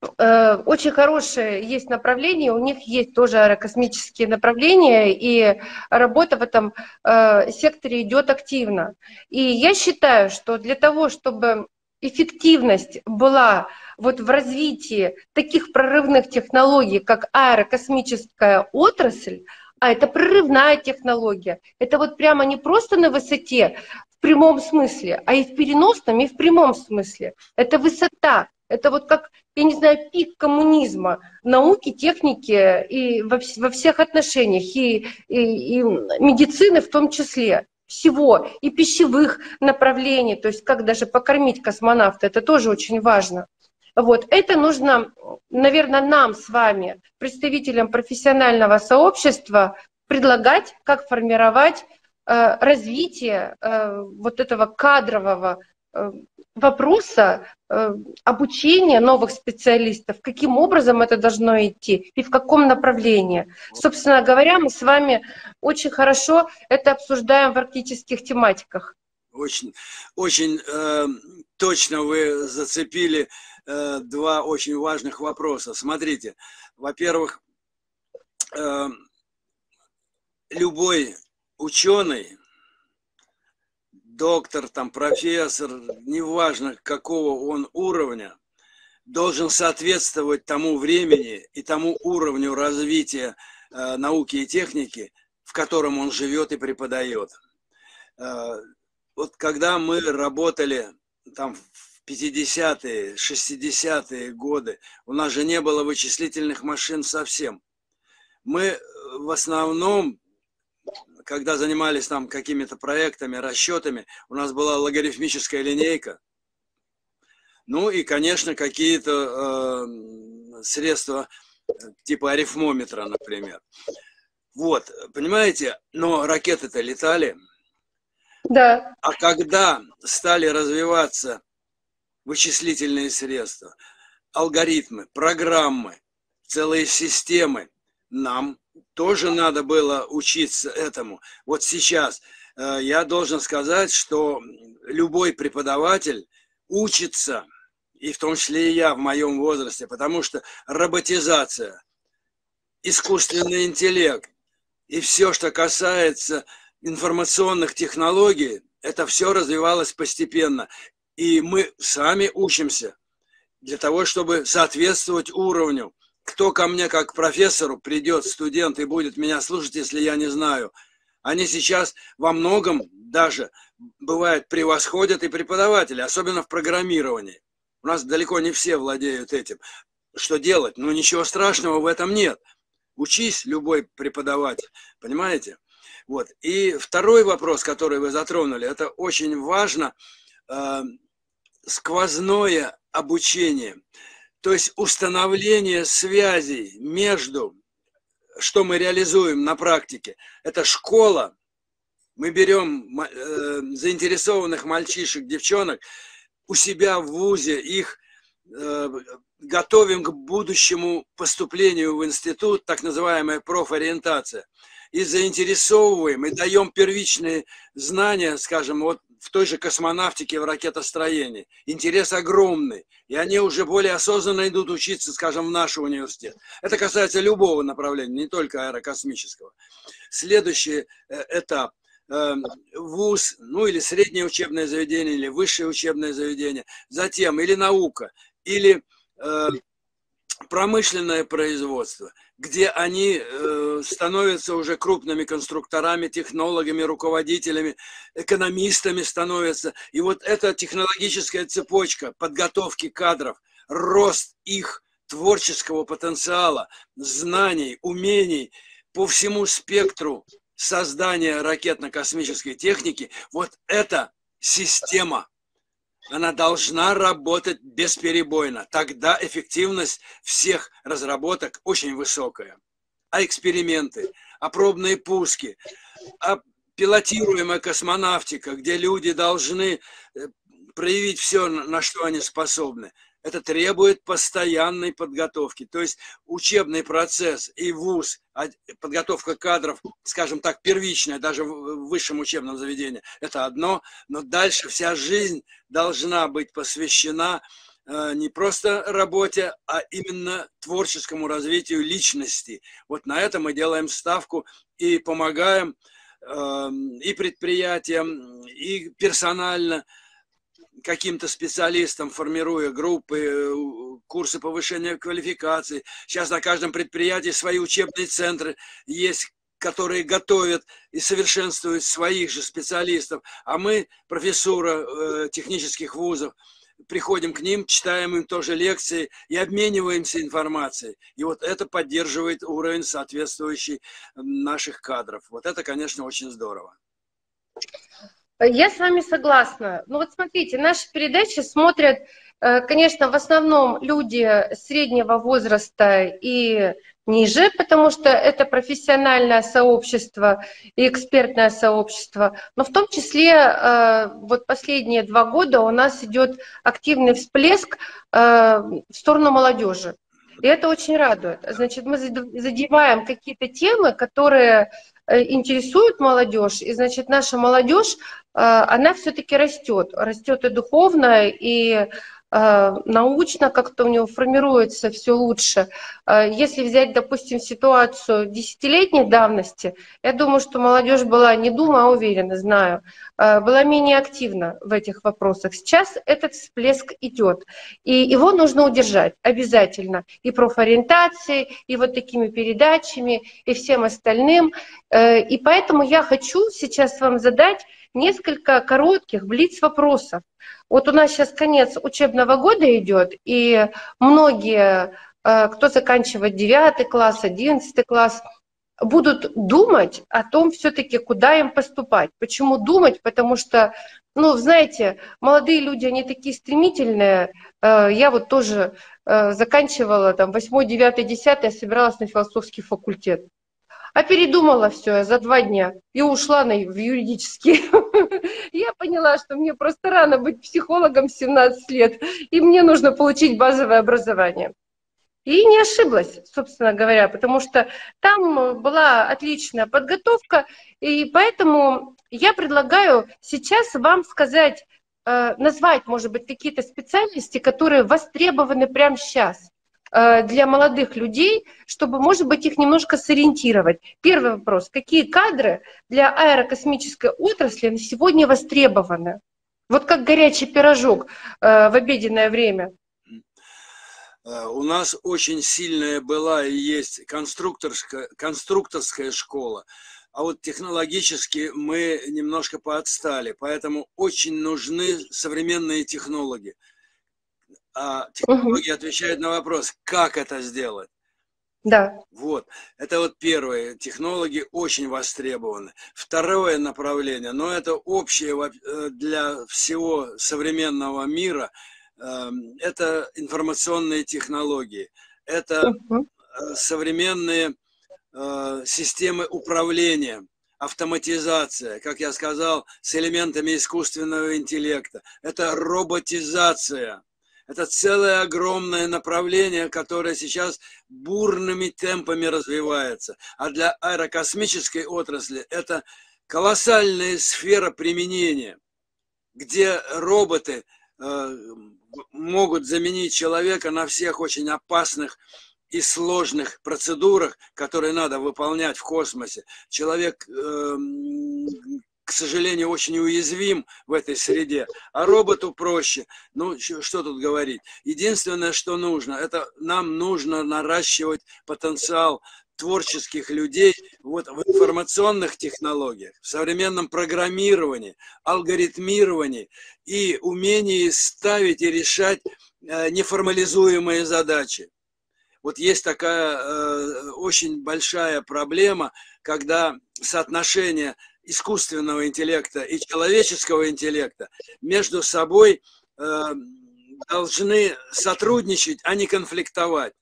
очень хорошее есть направление, у них есть тоже аэрокосмические направления, и работа в этом э, секторе идет активно. И я считаю, что для того, чтобы эффективность была вот в развитии таких прорывных технологий, как аэрокосмическая отрасль, а это прорывная технология. Это вот прямо не просто на высоте в прямом смысле, а и в переносном, и в прямом смысле. Это высота, это вот как, я не знаю, пик коммунизма, науки, техники и во, во всех отношениях, и, и, и медицины в том числе всего, и пищевых направлений, то есть как даже покормить космонавта, это тоже очень важно. Вот, это нужно, наверное, нам с вами, представителям профессионального сообщества, предлагать, как формировать э, развитие э, вот этого кадрового вопроса э, обучения новых специалистов, каким образом это должно идти и в каком направлении. Собственно говоря, мы с вами очень хорошо это обсуждаем в арктических тематиках. Очень, очень э, точно вы зацепили э, два очень важных вопроса. Смотрите, во-первых, э, любой ученый, доктор, там, профессор, неважно какого он уровня, должен соответствовать тому времени и тому уровню развития э, науки и техники, в котором он живет и преподает. Э, вот когда мы работали там в 50-е, 60-е годы, у нас же не было вычислительных машин совсем. Мы э, в основном когда занимались там какими-то проектами, расчетами, у нас была логарифмическая линейка. Ну и, конечно, какие-то э, средства типа арифмометра, например. Вот, понимаете, но ракеты-то летали. Да. А когда стали развиваться вычислительные средства, алгоритмы, программы, целые системы, нам тоже надо было учиться этому. Вот сейчас э, я должен сказать, что любой преподаватель учится, и в том числе и я в моем возрасте, потому что роботизация, искусственный интеллект и все, что касается информационных технологий, это все развивалось постепенно. И мы сами учимся для того, чтобы соответствовать уровню кто ко мне как профессору придет студент и будет меня слушать, если я не знаю. Они сейчас во многом даже, бывает, превосходят и преподаватели, особенно в программировании. У нас далеко не все владеют этим. Что делать? Ну, ничего страшного в этом нет. Учись, любой преподаватель, понимаете? Вот. И второй вопрос, который вы затронули, это очень важно, э, сквозное обучение. То есть установление связей между, что мы реализуем на практике, это школа, мы берем э, заинтересованных мальчишек, девчонок у себя в ВУЗе, их э, готовим к будущему поступлению в институт, так называемая профориентация, и заинтересовываем, и даем первичные знания, скажем, вот в той же космонавтике, в ракетостроении. Интерес огромный. И они уже более осознанно идут учиться, скажем, в наш университет. Это касается любого направления, не только аэрокосмического. Следующий э, этап э, вуз, ну или среднее учебное заведение, или высшее учебное заведение, затем или наука, или э, промышленное производство, где они э, становятся уже крупными конструкторами, технологами, руководителями, экономистами становятся. И вот эта технологическая цепочка подготовки кадров, рост их творческого потенциала, знаний, умений по всему спектру создания ракетно-космической техники, вот эта система она должна работать бесперебойно. Тогда эффективность всех разработок очень высокая. А эксперименты, а пробные пуски, а пилотируемая космонавтика, где люди должны э, проявить все, на что они способны – это требует постоянной подготовки. То есть учебный процесс и вуз, а подготовка кадров, скажем так, первичная, даже в высшем учебном заведении, это одно, но дальше вся жизнь должна быть посвящена э, не просто работе, а именно творческому развитию личности. Вот на это мы делаем ставку и помогаем эм, и предприятиям, и персонально – каким-то специалистам, формируя группы, э, курсы повышения квалификации. Сейчас на каждом предприятии свои учебные центры есть, которые готовят и совершенствуют своих же специалистов. А мы, профессура э, технических вузов, приходим к ним, читаем им тоже лекции и обмениваемся информацией. И вот это поддерживает уровень соответствующий наших кадров. Вот это, конечно, очень здорово. Я с вами согласна. Ну вот смотрите, наши передачи смотрят, э, конечно, в основном люди среднего возраста и ниже, потому что это профессиональное сообщество и экспертное сообщество. Но в том числе э, вот последние два года у нас идет активный всплеск э, в сторону молодежи. И это очень радует. Значит, мы задеваем какие-то темы, которые Э, интересует молодежь, и значит наша молодежь, э, она все-таки растет, растет и духовно, и научно как-то у него формируется все лучше. Э, если взять, допустим, ситуацию десятилетней давности, я думаю, что молодежь была, не думаю, а уверена, знаю, э, была менее активна в этих вопросах. Сейчас этот всплеск идет, и его нужно удержать обязательно. И профориентацией, и вот такими передачами, и всем остальным. И поэтому я хочу сейчас вам задать несколько коротких блиц-вопросов. Вот у нас сейчас конец учебного года идет, и многие, э, кто заканчивает 9 класс, 11 класс, будут думать о том все-таки, куда им поступать. Почему думать? Потому что, ну, знаете, молодые люди, они такие стремительные. Э, я вот тоже э, заканчивала там 8, 9, 10, я собиралась на философский факультет. А передумала все за два дня и ушла на, в юридический. Я поняла, что мне просто рано быть психологом в 17 лет, и мне нужно получить базовое образование. И не ошиблась, собственно говоря, потому что там была отличная подготовка, и поэтому я предлагаю сейчас вам сказать, э, назвать, может быть, какие-то специальности, которые востребованы прямо сейчас. Э, для молодых людей, чтобы, может быть, их немножко сориентировать. Первый вопрос. Какие кадры для аэрокосмической отрасли на сегодня востребованы? Вот как горячий пирожок э, в обеденное время. Э, у нас очень сильная была и есть конструкторская, конструкторская школа, а вот технологически мы немножко поотстали, поэтому очень нужны современные технологии а технологии угу. отвечают на вопрос, как это сделать. Да. Вот. Это вот первое. Технологии очень востребованы. Второе направление, но это общее э, для всего современного мира, эм, это информационные технологии. Это угу. современные э, системы управления автоматизация, как я сказал, с элементами искусственного интеллекта. Это роботизация. Это целое огромное направление, которое сейчас бурными темпами развивается. А для аэрокосмической отрасли это колоссальная сфера применения, где роботы э, могут заменить человека на всех очень опасных и сложных процедурах, которые надо выполнять в космосе. Человек э, к сожалению, очень уязвим в этой среде, а роботу проще. Ну, что тут говорить? Единственное, что нужно, это нам нужно наращивать потенциал творческих людей вот в информационных технологиях, в современном программировании, алгоритмировании и умении ставить и решать э, неформализуемые задачи. Вот есть такая э, очень большая проблема, когда соотношение искусственного интеллекта и человеческого интеллекта между собой э, должны сотрудничать, а не конфликтовать.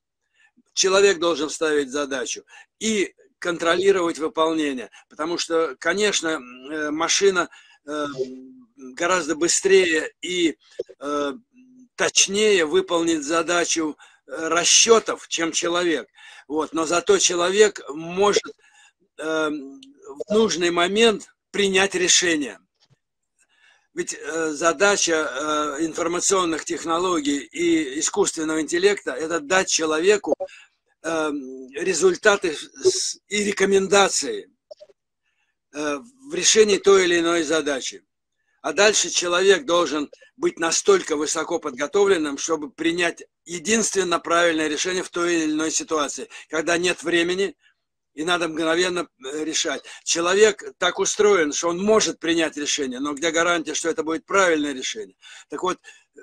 Человек должен ставить задачу и контролировать выполнение. Потому что, конечно, э, машина э, гораздо быстрее и точнее выполнит задачу расчетов, чем человек. Вот. Но зато человек может в нужный момент принять решение. Ведь э, задача э, информационных технологий и искусственного интеллекта – это дать человеку э, результаты и рекомендации в решении той или иной задачи. А дальше человек должен быть настолько высоко подготовленным, чтобы принять единственно правильное решение в той или иной ситуации, когда нет времени, и надо мгновенно э, решать. Человек так устроен, что он может принять решение, но где гарантия, что это будет правильное решение? Так вот,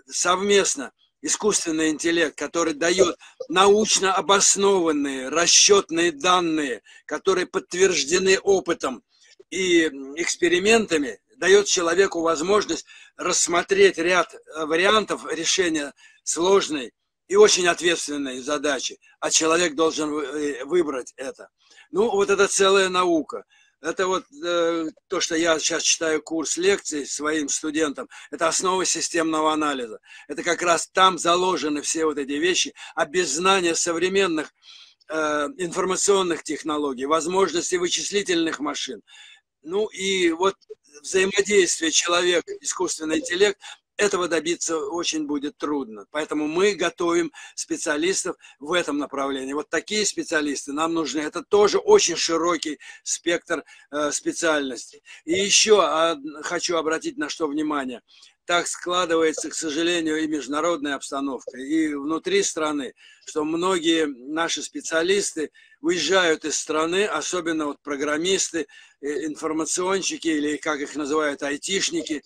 совместно искусственный интеллект, который дает научно обоснованные расчетные данные, которые подтверждены опытом и экспериментами, дает человеку возможность рассмотреть ряд э, вариантов решения сложной и очень ответственной задачи, а человек должен э, выбрать это. Ну, вот это целая наука. Это вот э, то, что я сейчас читаю курс лекций своим студентам, это основа системного анализа. Это как раз там заложены все вот эти вещи, а без знания современных э, информационных технологий, возможностей вычислительных машин, ну и вот взаимодействие человек, искусственный интеллект, этого добиться очень будет трудно. Поэтому мы готовим специалистов в этом направлении. Вот такие специалисты нам нужны. Это тоже очень широкий спектр э, специальностей. И еще хочу обратить на что внимание так складывается, к сожалению, и международная обстановка, и внутри страны, что многие наши специалисты уезжают из страны, особенно вот программисты, э, информационщики или, как их называют, айтишники.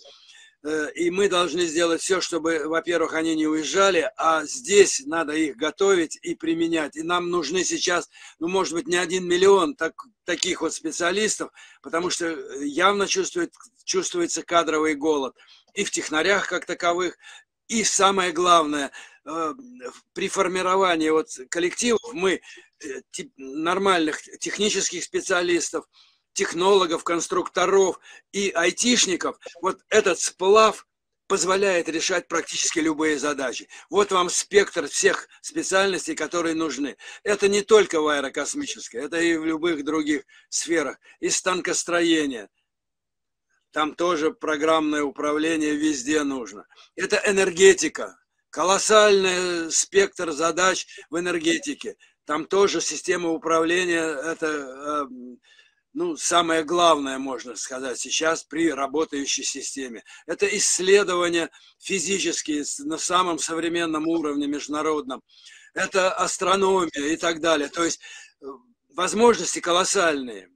Э, и мы должны сделать все, чтобы, во-первых, они не уезжали, а здесь надо их готовить и применять. И нам нужны сейчас, ну, может быть, не один миллион так, таких вот специалистов, потому что явно чувствует, чувствуется кадровый голод – и в технарях как таковых, и самое главное, э, при формировании вот коллективов мы э, нормальных технических специалистов, технологов, конструкторов и айтишников, вот этот сплав позволяет решать практически любые задачи. Вот вам спектр всех специальностей, которые нужны. Это не только в аэрокосмической, это и в любых других сферах. И станкостроение, там тоже программное управление везде нужно. Это энергетика, колоссальный спектр задач в энергетике. Там тоже система управления, это эм, ну, самое главное, можно сказать, сейчас при работающей системе. Это исследования физические на самом современном уровне международном. Это астрономия и так далее. То есть э, возможности колоссальные.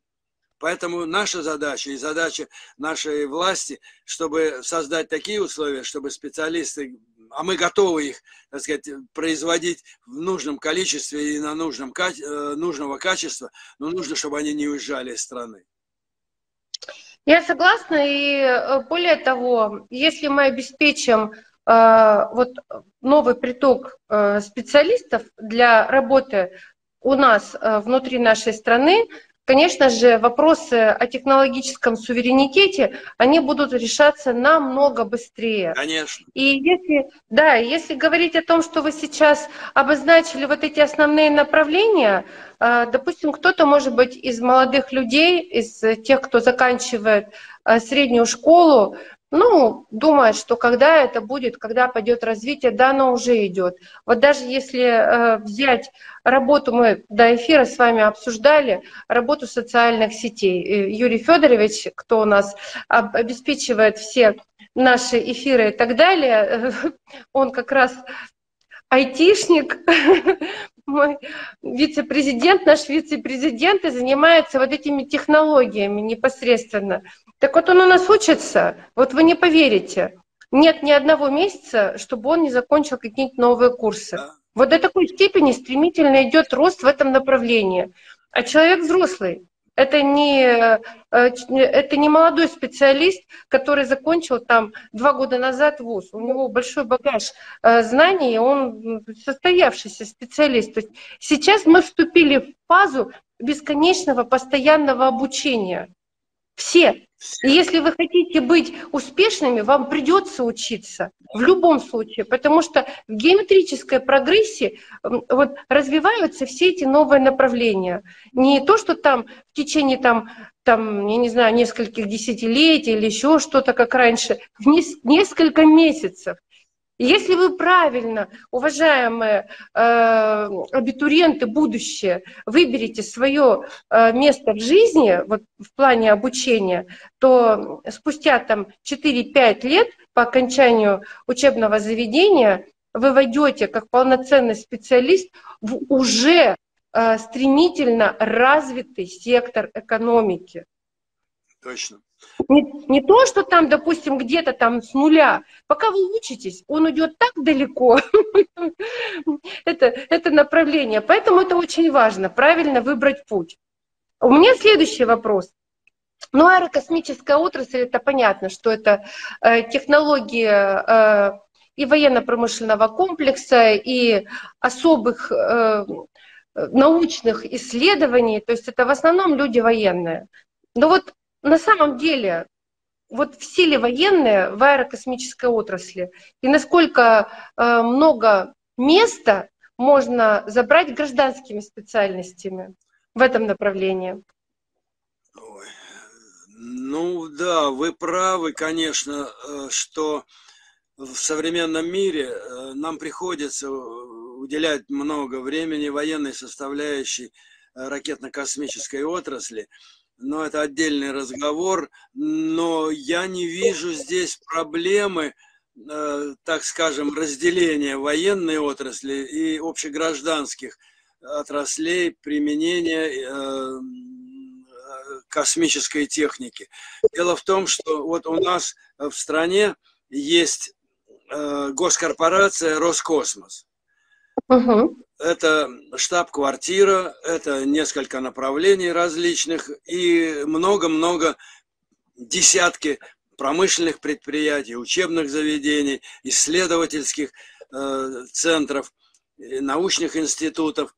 Поэтому наша задача и задача нашей власти, чтобы создать такие условия, чтобы специалисты, а мы готовы их, так сказать, производить в нужном количестве и на нужном, э, нужного качества, но нужно, чтобы они не уезжали из страны. Я согласна, и э, более того, если мы обеспечим э, вот новый приток специалистов для работы у нас внутри нашей страны, Конечно же, вопросы о технологическом суверенитете, они будут решаться намного быстрее. Конечно. И если, да, если говорить о том, что вы сейчас обозначили вот эти основные направления, э, допустим, кто-то, может быть, из молодых людей, из тех, кто заканчивает э, среднюю школу, ну, думает, что когда это будет, когда пойдет развитие, да, оно уже идет. Вот даже если э, взять работу, мы до эфира с вами обсуждали, работу социальных сетей. И Юрий Федорович, кто у нас обеспечивает все наши эфиры и так далее, он как раз айтишник, мой вице-президент, наш вице-президент и занимается вот этими технологиями непосредственно. Так вот он у нас учится, вот вы не поверите, нет ни одного месяца, чтобы он не закончил какие-нибудь новые курсы. Вот до такой степени стремительно идет рост в этом направлении. А человек взрослый, это не, э, это не молодой специалист, который закончил там два года назад вуз. У него большой багаж э, знаний, он состоявшийся специалист. То есть сейчас мы вступили в фазу бесконечного постоянного обучения. Все. И если вы хотите быть успешными, вам придется учиться в любом случае, потому что в геометрической прогрессии вот, развиваются все эти новые направления. Не то, что там в течение там, там, я не знаю, нескольких десятилетий или еще что-то, как раньше, в несколько месяцев. Если вы правильно, уважаемые э, абитуриенты будущее, выберете свое э, место в жизни, вот в плане обучения, то спустя там 4-5 лет по окончанию учебного заведения вы войдете как полноценный специалист в уже э, стремительно развитый сектор экономики. Точно. Не, не то, что там, допустим, где-то там с нуля. Пока вы учитесь, он идет так далеко. это, это направление. Поэтому это очень важно, правильно выбрать путь. У меня следующий вопрос. Ну, аэрокосмическая отрасль, это понятно, что это э, технологии э, и военно-промышленного комплекса, и особых э, научных исследований, то есть это в основном люди военные. Но вот на самом деле вот в силе военные в аэрокосмической отрасли и насколько э, много места можно забрать гражданскими специальностями в этом направлении? ну да, вы правы, конечно, э, что в современном мире э, нам приходится уделять много времени военной составляющей ракетно-космической отрасли, но это отдельный разговор, но я не вижу здесь проблемы, э, так скажем, разделения военной отрасли и общегражданских отраслей применения э, космической техники. Дело в том, что вот у нас в стране есть э, госкорпорация Роскосмос. Угу. Это штаб-квартира, это несколько направлений различных и много-много десятки промышленных предприятий, учебных заведений, исследовательских э, центров, научных институтов.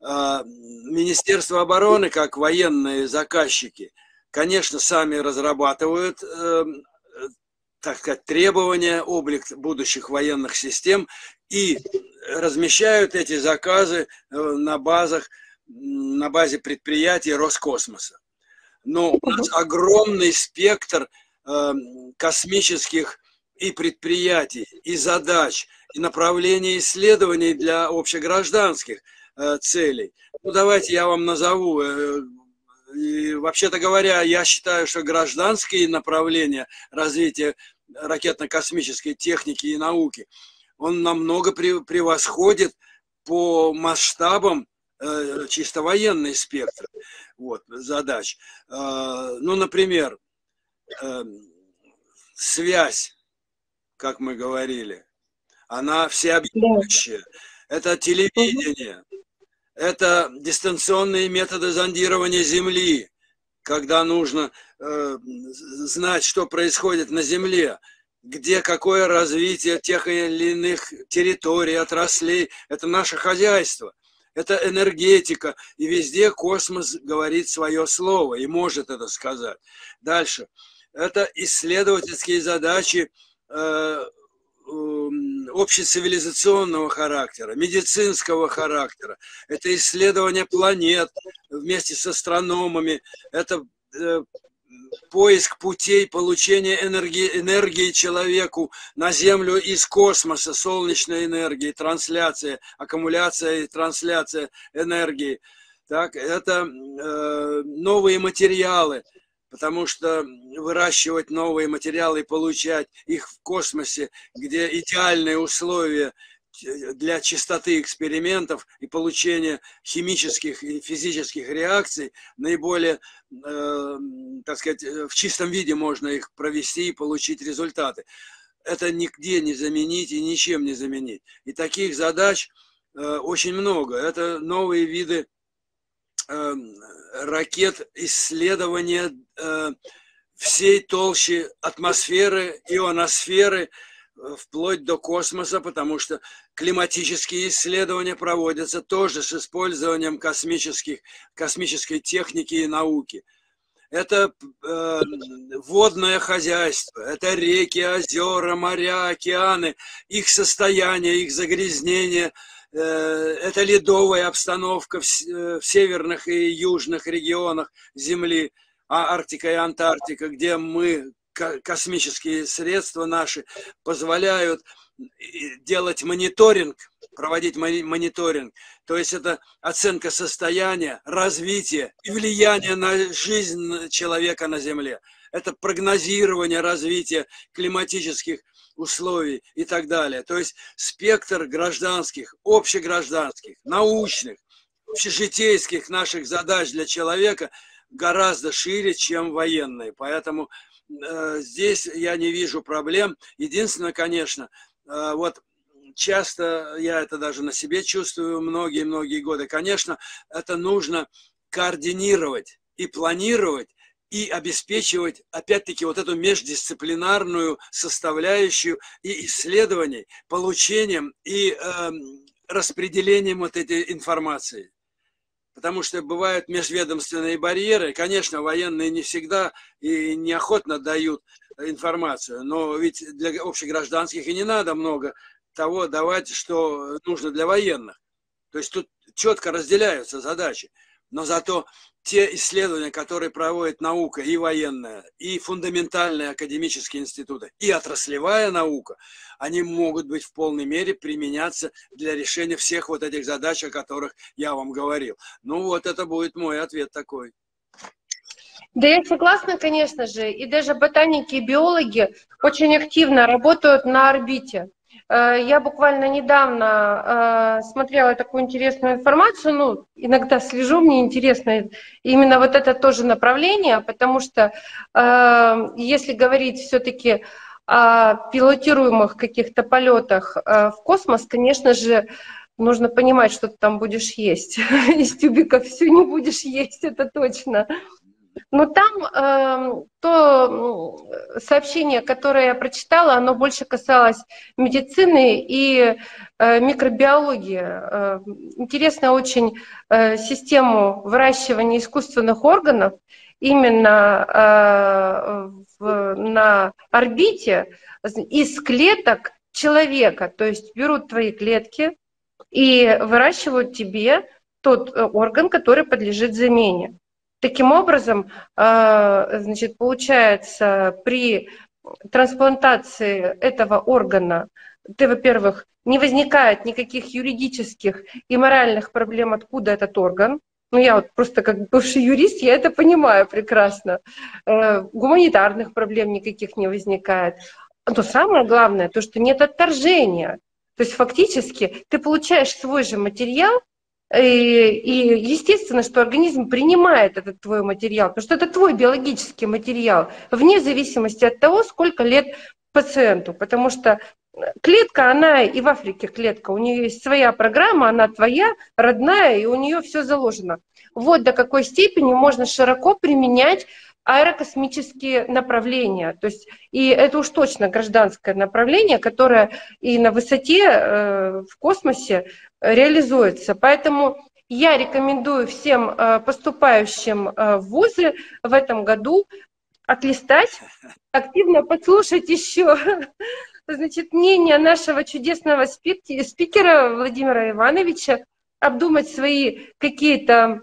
Э, Министерство обороны, как военные заказчики, конечно, сами разрабатывают э, так сказать, требования, облик будущих военных систем и размещают эти заказы э, на базах, на базе предприятий Роскосмоса. Но у нас огромный спектр э, космических и предприятий, и задач, и направлений исследований для общегражданских э, целей. Ну, давайте я вам назову. Вообще-то говоря, я считаю, что гражданские направления развития ракетно-космической техники и науки, он намного превосходит по масштабам э, чисто военный спектр вот, задач. Э, ну, например, э, связь, как мы говорили, она всеобъемлющая. Это телевидение, это дистанционные методы зондирования Земли, когда нужно э, знать, что происходит на Земле, где какое развитие тех или иных территорий, отраслей. Это наше хозяйство, это энергетика. И везде космос говорит свое слово и может это сказать. Дальше. Это исследовательские задачи э, общецивилизационного характера, медицинского характера. Это исследование планет вместе с астрономами. Это э, поиск путей получения энергии, энергии человеку на Землю из космоса, солнечной энергии, трансляция, аккумуляция и трансляция энергии. Так, это э, новые материалы – потому что выращивать новые материалы и получать их в космосе, где идеальные условия для чистоты экспериментов и получения химических и физических реакций наиболее, э, так сказать, в чистом виде можно их провести и получить результаты. Это нигде не заменить и ничем не заменить. И таких задач э, очень много. Это новые виды Эм, ракет исследования э, всей толщи атмосферы, ионосферы, э, вплоть до космоса, потому что климатические исследования проводятся тоже с использованием космических, космической техники и науки. Это э, водное хозяйство, это реки, озера, моря, океаны, их состояние, их загрязнение – Э, это ледовая обстановка э, в северных и южных регионах Земли, а Арктика и Антарктика, где мы, космические средства наши, позволяют делать мониторинг, проводить мониторинг. То есть это оценка состояния, развития и влияния на жизнь человека на Земле. Это прогнозирование развития климатических условий и так далее. То есть спектр гражданских, общегражданских, научных, общежитейских наших задач для человека гораздо шире, чем военные. Поэтому э, здесь я не вижу проблем. Единственное, конечно, вот часто я это даже на себе чувствую многие-многие годы. Конечно, это нужно координировать и планировать и обеспечивать, опять-таки, вот эту междисциплинарную составляющую и исследований, получением и э, распределением вот этой информации. Потому что бывают межведомственные барьеры. Конечно, военные не всегда и неохотно дают информацию, но ведь для общегражданских и не надо много того давать, что нужно для военных. То есть тут четко разделяются задачи. Но зато те исследования, которые проводит наука и военная, и фундаментальные академические институты, и отраслевая наука, они могут быть в полной мере применяться для решения всех вот этих задач, о которых я вам говорил. Ну вот это будет мой ответ такой. Да, я согласна, конечно же. И даже ботаники и биологи очень активно работают на орбите. Э, я буквально недавно э, смотрела такую интересную информацию, ну, иногда слежу, мне интересно именно вот это тоже направление, потому что э, если говорить все-таки о пилотируемых каких-то полетах в космос, конечно же, нужно понимать, что ты там будешь есть. Из тюбиков все не будешь есть, это точно. Но там э, то сообщение, которое я прочитала, оно больше касалось медицины и э, микробиологии. Э, интересно очень э, систему выращивания искусственных органов именно э, в, на орбите из клеток человека. То есть берут твои клетки и выращивают тебе тот э, орган, который подлежит замене. Таким образом, э, значит, получается, при трансплантации этого органа ты, во-первых, не возникает никаких юридических и моральных проблем, откуда этот орган. Ну, я вот просто как бывший юрист, я это понимаю прекрасно. Э, гуманитарных проблем никаких не возникает. Но самое главное, то, что нет отторжения. То есть фактически ты получаешь свой же материал, и, и естественно, что организм принимает этот твой материал, потому что это твой биологический материал, вне зависимости от того, сколько лет пациенту. Потому что клетка, она и в Африке клетка, у нее есть своя программа, она твоя, родная, и у нее все заложено. Вот до какой степени можно широко применять аэрокосмические направления. То есть, и это уж точно гражданское направление, которое и на высоте э, в космосе реализуется. Поэтому я рекомендую всем э, поступающим э, в ВУЗы в этом году отлистать, активно послушать еще значит, мнение нашего чудесного спикера Владимира Ивановича, обдумать свои какие-то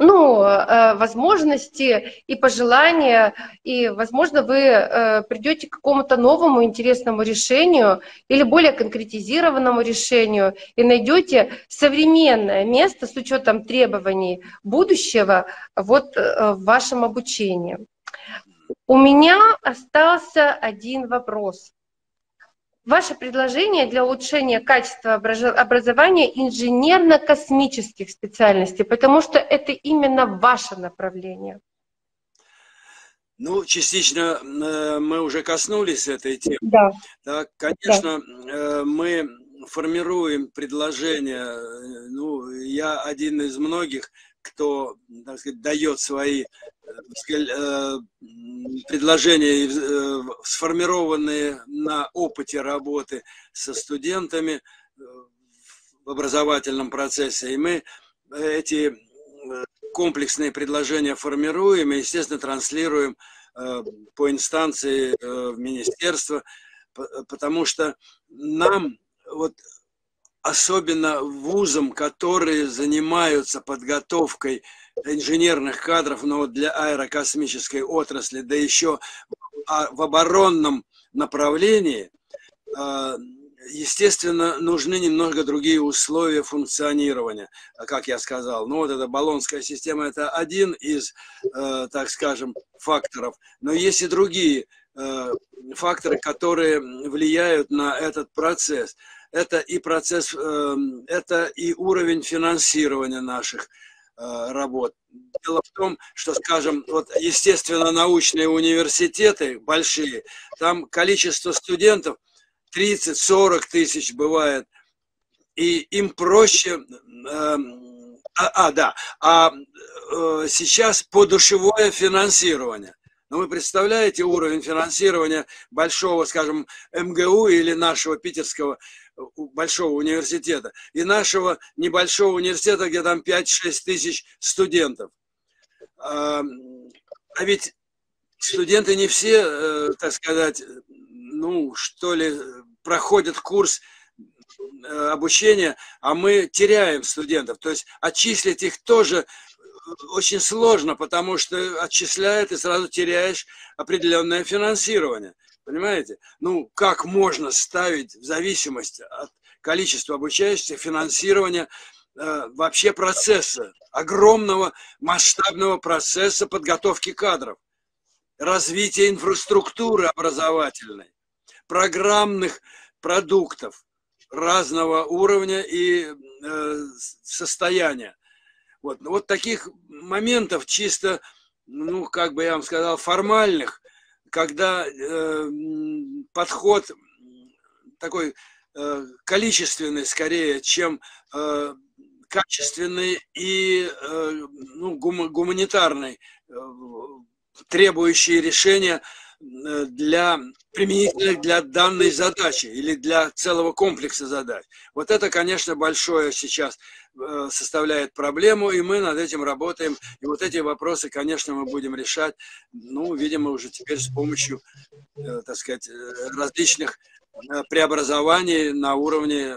ну, э, возможности и пожелания, и, возможно, вы э, придете к какому-то новому интересному решению или более конкретизированному решению и найдете современное место с учетом требований будущего вот э, в вашем обучении. У меня остался один вопрос. Ваше предложение для улучшения качества образования инженерно-космических специальностей, потому что это именно ваше направление. Ну, частично э, мы уже коснулись этой темы. Да. Так, конечно, да. Э, мы формируем предложение. Э, ну, я один из многих, кто, так сказать, дает свои предложения, э, сформированные на опыте работы со студентами э, в образовательном процессе. И мы эти комплексные предложения формируем и, естественно, транслируем по инстанции в министерство, потому что нам вот особенно вузам, которые занимаются подготовкой инженерных кадров, но вот для аэрокосмической отрасли, да еще в оборонном направлении, а, естественно, нужны немного другие условия функционирования, как я сказал. Ну вот эта баллонская система – это один из, э, так скажем, факторов. Но есть и другие э, факторы, которые влияют на этот процесс. Это и процесс, э, это и уровень финансирования наших работ. Дело в том, что, скажем, вот естественно-научные университеты большие, там количество студентов 30-40 тысяч бывает, и им проще... Э, а, а, да, а э, сейчас подушевое финансирование. Но вы представляете уровень финансирования большого, скажем, МГУ или нашего питерского большого университета и нашего небольшого университета, где там 5-6 тысяч студентов. А, а ведь студенты не все, э, так сказать, ну, что ли, проходят курс э, обучения, а мы теряем студентов. То есть отчислить их тоже очень сложно, потому что отчисляет и сразу теряешь определенное финансирование. Понимаете? Ну, как можно ставить в зависимости от количества обучающихся финансирование э, вообще процесса, огромного масштабного процесса подготовки кадров, развития инфраструктуры образовательной, программных продуктов разного уровня и э, состояния. Вот. вот таких моментов чисто, ну, как бы я вам сказал, формальных, когда э, подход такой э, количественный скорее, чем э, качественный и э, ну, гум, гуманитарный, э, требующий решения э, для применительных для данной задачи или для целого комплекса задач. Вот это, конечно, большое сейчас составляет проблему, и мы над этим работаем. И вот эти вопросы, конечно, мы будем решать, ну, видимо, уже теперь с помощью, э, так сказать, э, различных преобразований на уровне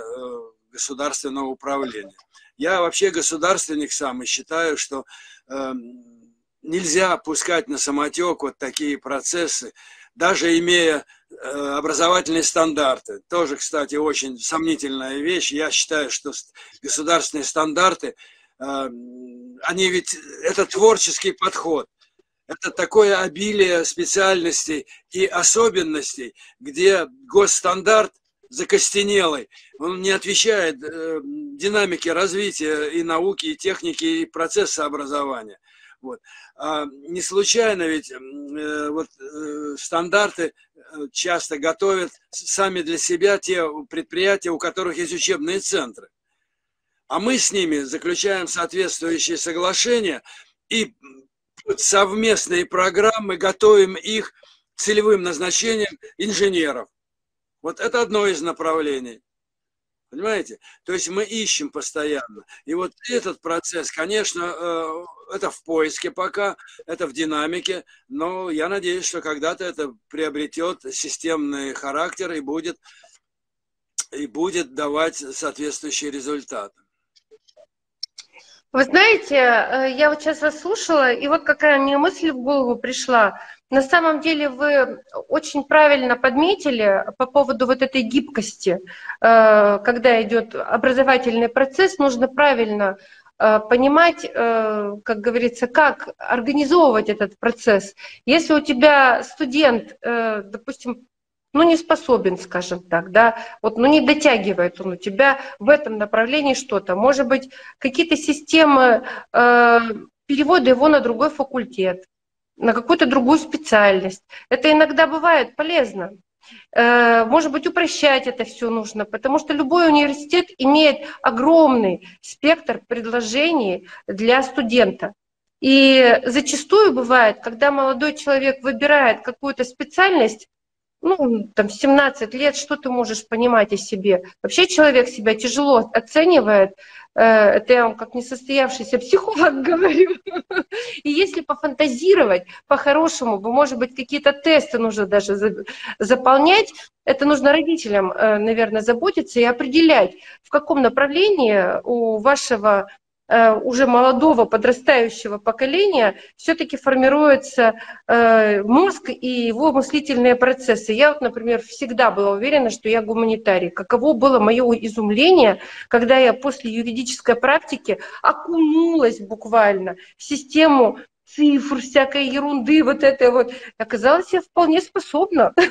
государственного управления. Я вообще государственник сам и считаю, что нельзя пускать на самотек вот такие процессы, даже имея э, образовательные стандарты. Тоже, кстати, очень сомнительная вещь. Я считаю, что государственные стандарты, э, они ведь, это творческий подход. Это такое обилие специальностей и особенностей, где госстандарт закостенелый, он не отвечает э, динамике развития и науки, и техники, и процесса образования. Вот. А не случайно ведь э, вот, э, стандарты э, часто готовят сами для себя те предприятия, у которых есть учебные центры. А мы с ними заключаем соответствующие соглашения и совместные программы готовим их целевым назначением инженеров. Вот это одно из направлений. Понимаете? То есть мы ищем постоянно. И вот этот процесс, конечно, э, это в поиске пока, это в динамике, но я надеюсь, что когда-то это приобретет системный характер и будет, и будет давать соответствующие результаты. Вы знаете, э, я вот сейчас вас слушала, и вот какая мне мысль в голову пришла. На самом деле вы очень правильно подметили по поводу вот этой гибкости. Э, когда идет образовательный процесс, нужно правильно э, понимать, как говорится, как организовывать этот процесс. Если у тебя студент, допустим, ну, не способен, скажем так, да, вот, ну, не дотягивает он у тебя в этом направлении что-то. Может быть, какие-то системы э, перевода его на другой факультет, на какую-то другую специальность. Это иногда бывает полезно. Э, может быть, упрощать это все нужно, потому что любой университет имеет огромный спектр предложений для студента. И зачастую бывает, когда молодой человек выбирает какую-то специальность, ну, там, 17 лет, что ты можешь понимать о себе? Вообще человек себя тяжело оценивает, э, это я вам как несостоявшийся психолог говорю. И если пофантазировать по-хорошему, может быть, какие-то тесты нужно даже заполнять, это нужно родителям, э, наверное, заботиться и определять, в каком направлении у вашего уже молодого подрастающего поколения все-таки формируется э, мозг и его мыслительные процессы. Я вот, например, всегда была уверена, что я гуманитарий. Каково было мое изумление, когда я после юридической практики окунулась буквально в систему цифр, всякой ерунды, вот это вот. Оказалось, я вполне способна.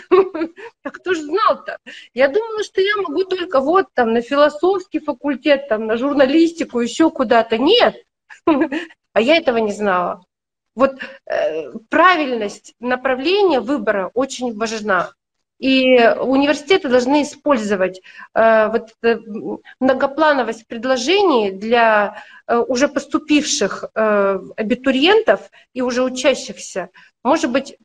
А кто же знал-то? Я думала, что я могу только вот там на философский факультет, там на журналистику, еще куда-то. Нет. А я этого не знала. Вот э, правильность направления выбора очень важна. И университеты должны использовать э, вот многоплановость предложений для э, уже поступивших э, абитуриентов и уже учащихся. Может быть,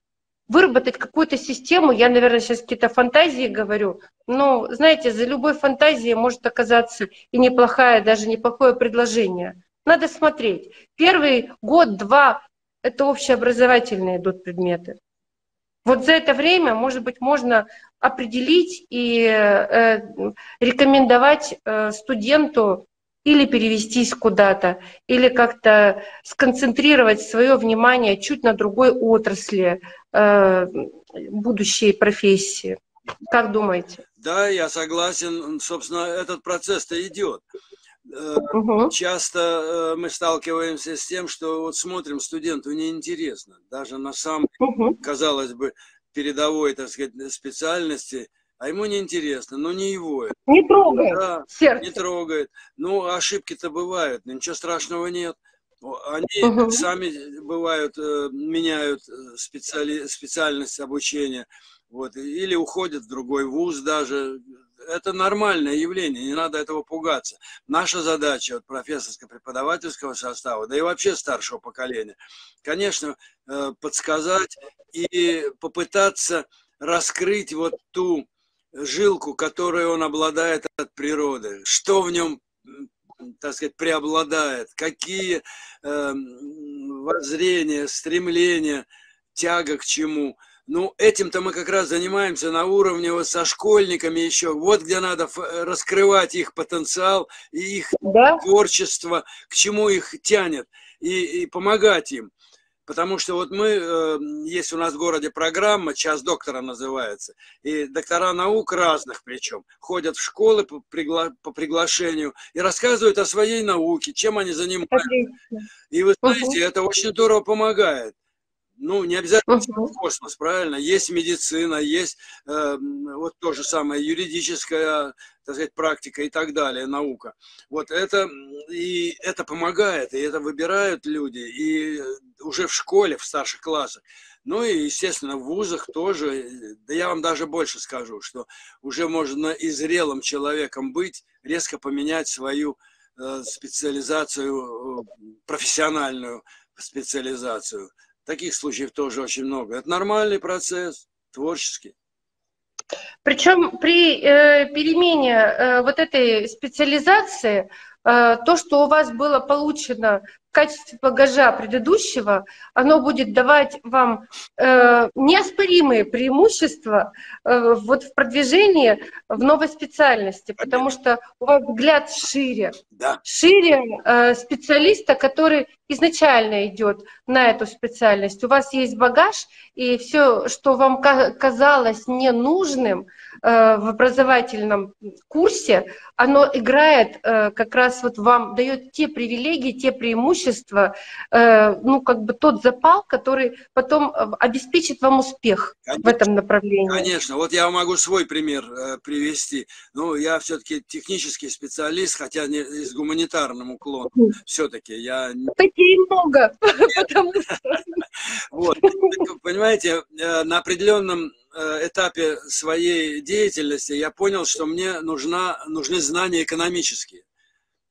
выработать какую-то систему, я, наверное, сейчас какие-то фантазии говорю, но, знаете, за любой фантазией может оказаться и неплохое, даже неплохое предложение. Надо смотреть. Первый год-два – это общеобразовательные идут предметы. Вот за это время, может быть, можно определить и э, рекомендовать э, студенту или перевестись куда-то, или как-то сконцентрировать свое внимание чуть на другой отрасли э, будущей профессии. Как думаете? Да, я согласен. Собственно, этот процесс-то идет. Угу. Часто э, мы сталкиваемся с тем, что вот смотрим, студенту неинтересно. Даже на самом, угу. казалось бы, передовой, так сказать, специальности, а ему неинтересно, но не его. Не трогает да, сердце. Не трогает. Ну, ошибки-то бывают, ничего страшного нет. Они угу. сами бывают, э, меняют специали, специальность обучения, вот, или уходят в другой вуз даже, это нормальное явление, не надо этого пугаться. Наша задача вот, профессорско-преподавательского состава, да и вообще старшего поколения, конечно, э, подсказать и попытаться раскрыть вот ту жилку, которой он обладает от природы, что в нем так сказать, преобладает, какие э, воззрения, стремления, тяга к чему – ну, этим-то мы как раз занимаемся на уровне вот со школьниками еще. Вот где надо раскрывать их потенциал и их да? творчество, к чему их тянет, и, и помогать им. Потому что вот мы, э, есть у нас в городе программа, час доктора называется, и доктора наук разных причем, ходят в школы по, пригла по приглашению и рассказывают о своей науке, чем они занимаются. И вы знаете, это очень здорово помогает. Ну, не обязательно uh-huh. космос, правильно? Есть медицина, есть э, вот то же самое юридическая, так сказать, практика и так далее, наука. Вот это, и это помогает, и это выбирают люди, и уже в школе, в старших классах. Ну и, естественно, в вузах тоже, да я вам даже больше скажу, что уже можно и зрелым человеком быть, резко поменять свою э, специализацию, э, профессиональную специализацию. Таких случаев тоже очень много. Это нормальный процесс, творческий. Причем при э, перемене э, вот этой специализации, э, то, что у вас было получено качестве багажа предыдущего, оно будет давать вам э, неоспоримые преимущества э, вот в продвижении в новой специальности, потому что у вас взгляд шире, да. шире э, специалиста, который изначально идет на эту специальность. У вас есть багаж, и все, что вам казалось ненужным в образовательном курсе, оно играет э, как раз вот вам, дает те привилегии, те преимущества, э, ну, как бы тот запал, который потом э, обеспечит вам успех конечно, в этом направлении. Конечно. Вот я могу свой пример э, привести. Ну, я все-таки технический специалист, хотя не с гуманитарным уклоном. Все-таки я... Такие много, потому что... Вот. Понимаете, на определенном этапе своей деятельности я понял, что мне нужна, нужны знания экономические.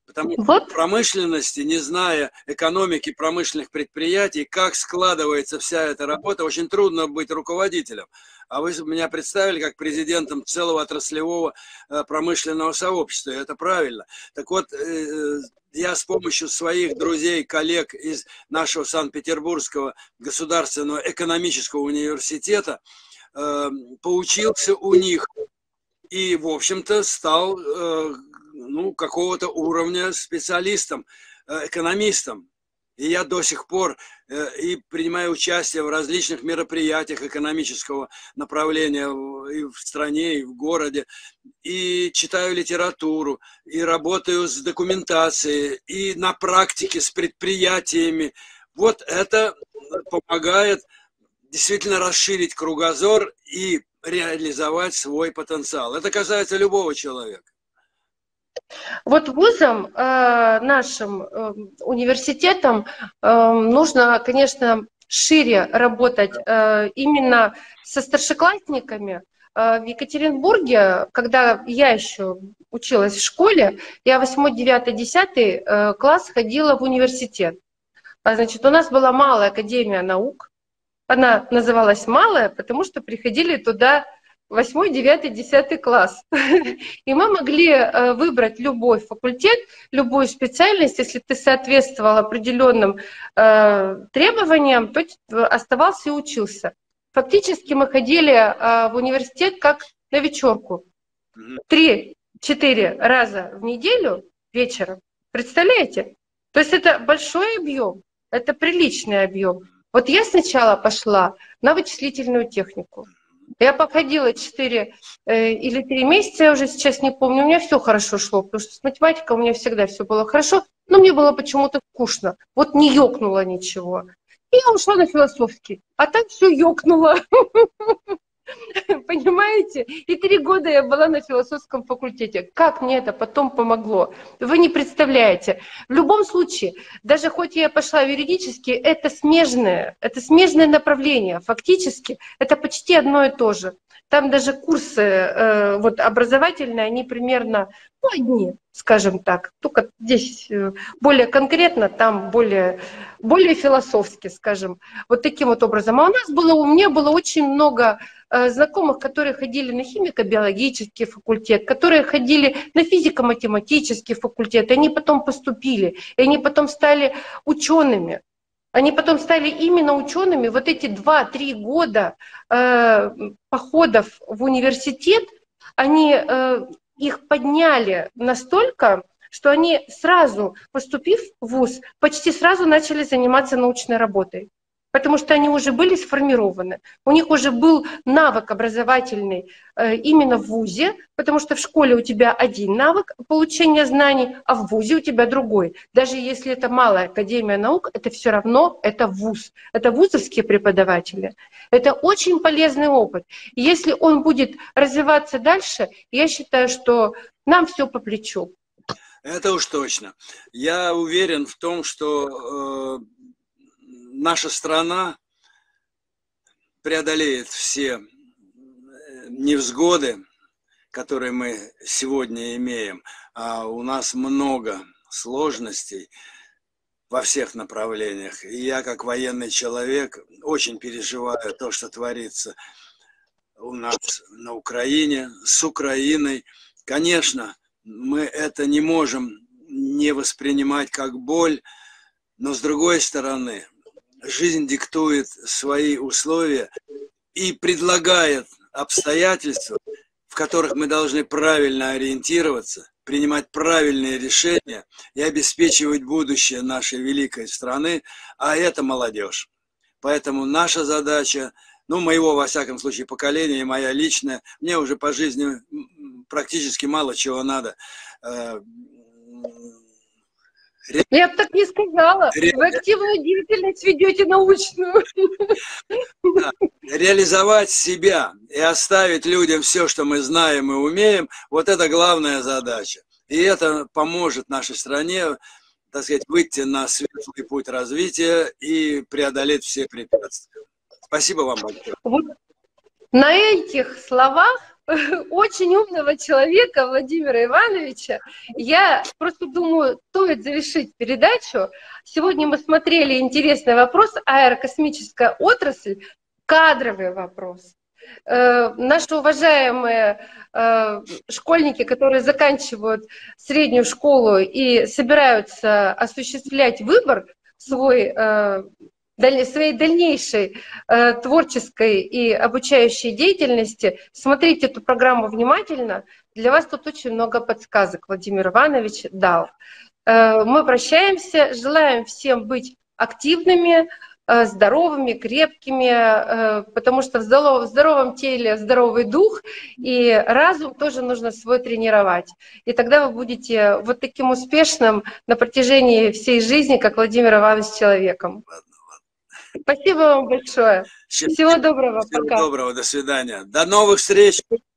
Потому что вот. промышленности, не зная экономики промышленных предприятий, как складывается вся эта работа, очень трудно быть руководителем. А вы меня представили как президентом целого отраслевого э, промышленного сообщества. И это правильно. Так вот, э, э, я с помощью своих друзей, коллег из нашего Санкт-Петербургского государственного экономического университета поучился у них и, в общем-то, стал ну, какого-то уровня специалистом, э, экономистом. И я до сих пор э, и принимаю участие в различных мероприятиях экономического направления и в стране, и в городе, и читаю литературу, и работаю с документацией, и на практике с предприятиями. Вот это помогает действительно расширить кругозор и реализовать свой потенциал. Это касается любого человека. Вот вузам, э, нашим э, университетам э, нужно, конечно, шире работать именно со старшеклассниками. В Екатеринбурге, когда я еще училась в школе, я 8, 9, 10 класс ходила в университет. А, значит, у нас была малая академия наук. Она называлась малая, потому что приходили туда восьмой, девятый, десятый класс. И мы могли э, выбрать любой факультет, любую специальность, если ты соответствовал определенным э, требованиям, то оставался и учился. Фактически мы ходили э, в университет как на вечерку. Три-четыре раза в неделю вечером Представляете? То есть это большой объем, это приличный объем. Вот я сначала пошла на вычислительную технику. Я походила 4 э, или 3 месяца, я уже сейчас не помню, у меня все хорошо шло, потому что с математикой у меня всегда все было хорошо, но мне было почему-то скучно. Вот не ёкнуло ничего. И я ушла на философский, а там все ёкнуло. Понимаете? И три года я была на философском факультете. Как мне это потом помогло? Вы не представляете. В любом случае, даже хоть я пошла в юридический, это смежное, это смежное направление. Фактически это почти одно и то же. Там даже курсы э, вот, образовательные, они примерно ну, одни, скажем так. Только здесь э, более конкретно, там более, более философски, скажем. Вот таким вот образом. А у нас было, у меня было очень много знакомых, которые ходили на химико-биологический факультет, которые ходили на физико-математический факультет. И они потом поступили, и они потом стали учеными. Они потом стали именно учеными. Вот эти два-три года э, походов в университет, они э, их подняли настолько, что они сразу, поступив в ВУЗ, почти сразу начали заниматься научной работой потому что они уже были сформированы. У них уже был навык образовательный э, именно в ВУЗе, потому что в школе у тебя один навык получения знаний, а в ВУЗе у тебя другой. Даже если это малая академия наук, это все равно это ВУЗ. Это вузовские преподаватели. Это очень полезный опыт. Если он будет развиваться дальше, я считаю, что нам все по плечу. Это уж точно. Я уверен в том, что э, наша страна преодолеет все э, невзгоды, которые мы сегодня имеем, а у нас много сложностей во всех направлениях. И я, как военный человек, очень переживаю то, что творится у нас на Украине, с Украиной. Конечно, мы это не можем не воспринимать как боль, но с другой стороны, жизнь диктует свои условия и предлагает обстоятельства, в которых мы должны правильно ориентироваться, принимать правильные решения и обеспечивать будущее нашей великой страны, а это молодежь. Поэтому наша задача, ну, моего, во всяком случае, поколения, моя личная, мне уже по жизни практически мало чего надо э, я бы так не сказала. Ре... Вы активную деятельность ведете научную. Да. Реализовать себя и оставить людям все, что мы знаем и умеем, вот это главная задача. И это поможет нашей стране, так сказать, выйти на светлый путь развития и преодолеть все препятствия. Спасибо вам большое. Вот на этих словах очень умного человека Владимира Ивановича. Я просто думаю, стоит завершить передачу. Сегодня мы смотрели интересный вопрос, аэрокосмическая отрасль, кадровый вопрос. Э, наши уважаемые э, школьники, которые заканчивают среднюю школу и собираются осуществлять выбор свой э, своей дальнейшей э, творческой и обучающей деятельности, смотрите эту программу внимательно. Для вас тут очень много подсказок Владимир Иванович дал. Э, мы прощаемся, желаем всем быть активными, э, здоровыми, крепкими, потому что в здоровом теле здоровый дух, и разум тоже нужно свой тренировать. И тогда вы будете вот таким успешным на протяжении всей жизни, как Владимир Иванович, человеком. Спасибо вам большое. Всего доброго. Всего пока. доброго. До свидания. До новых встреч.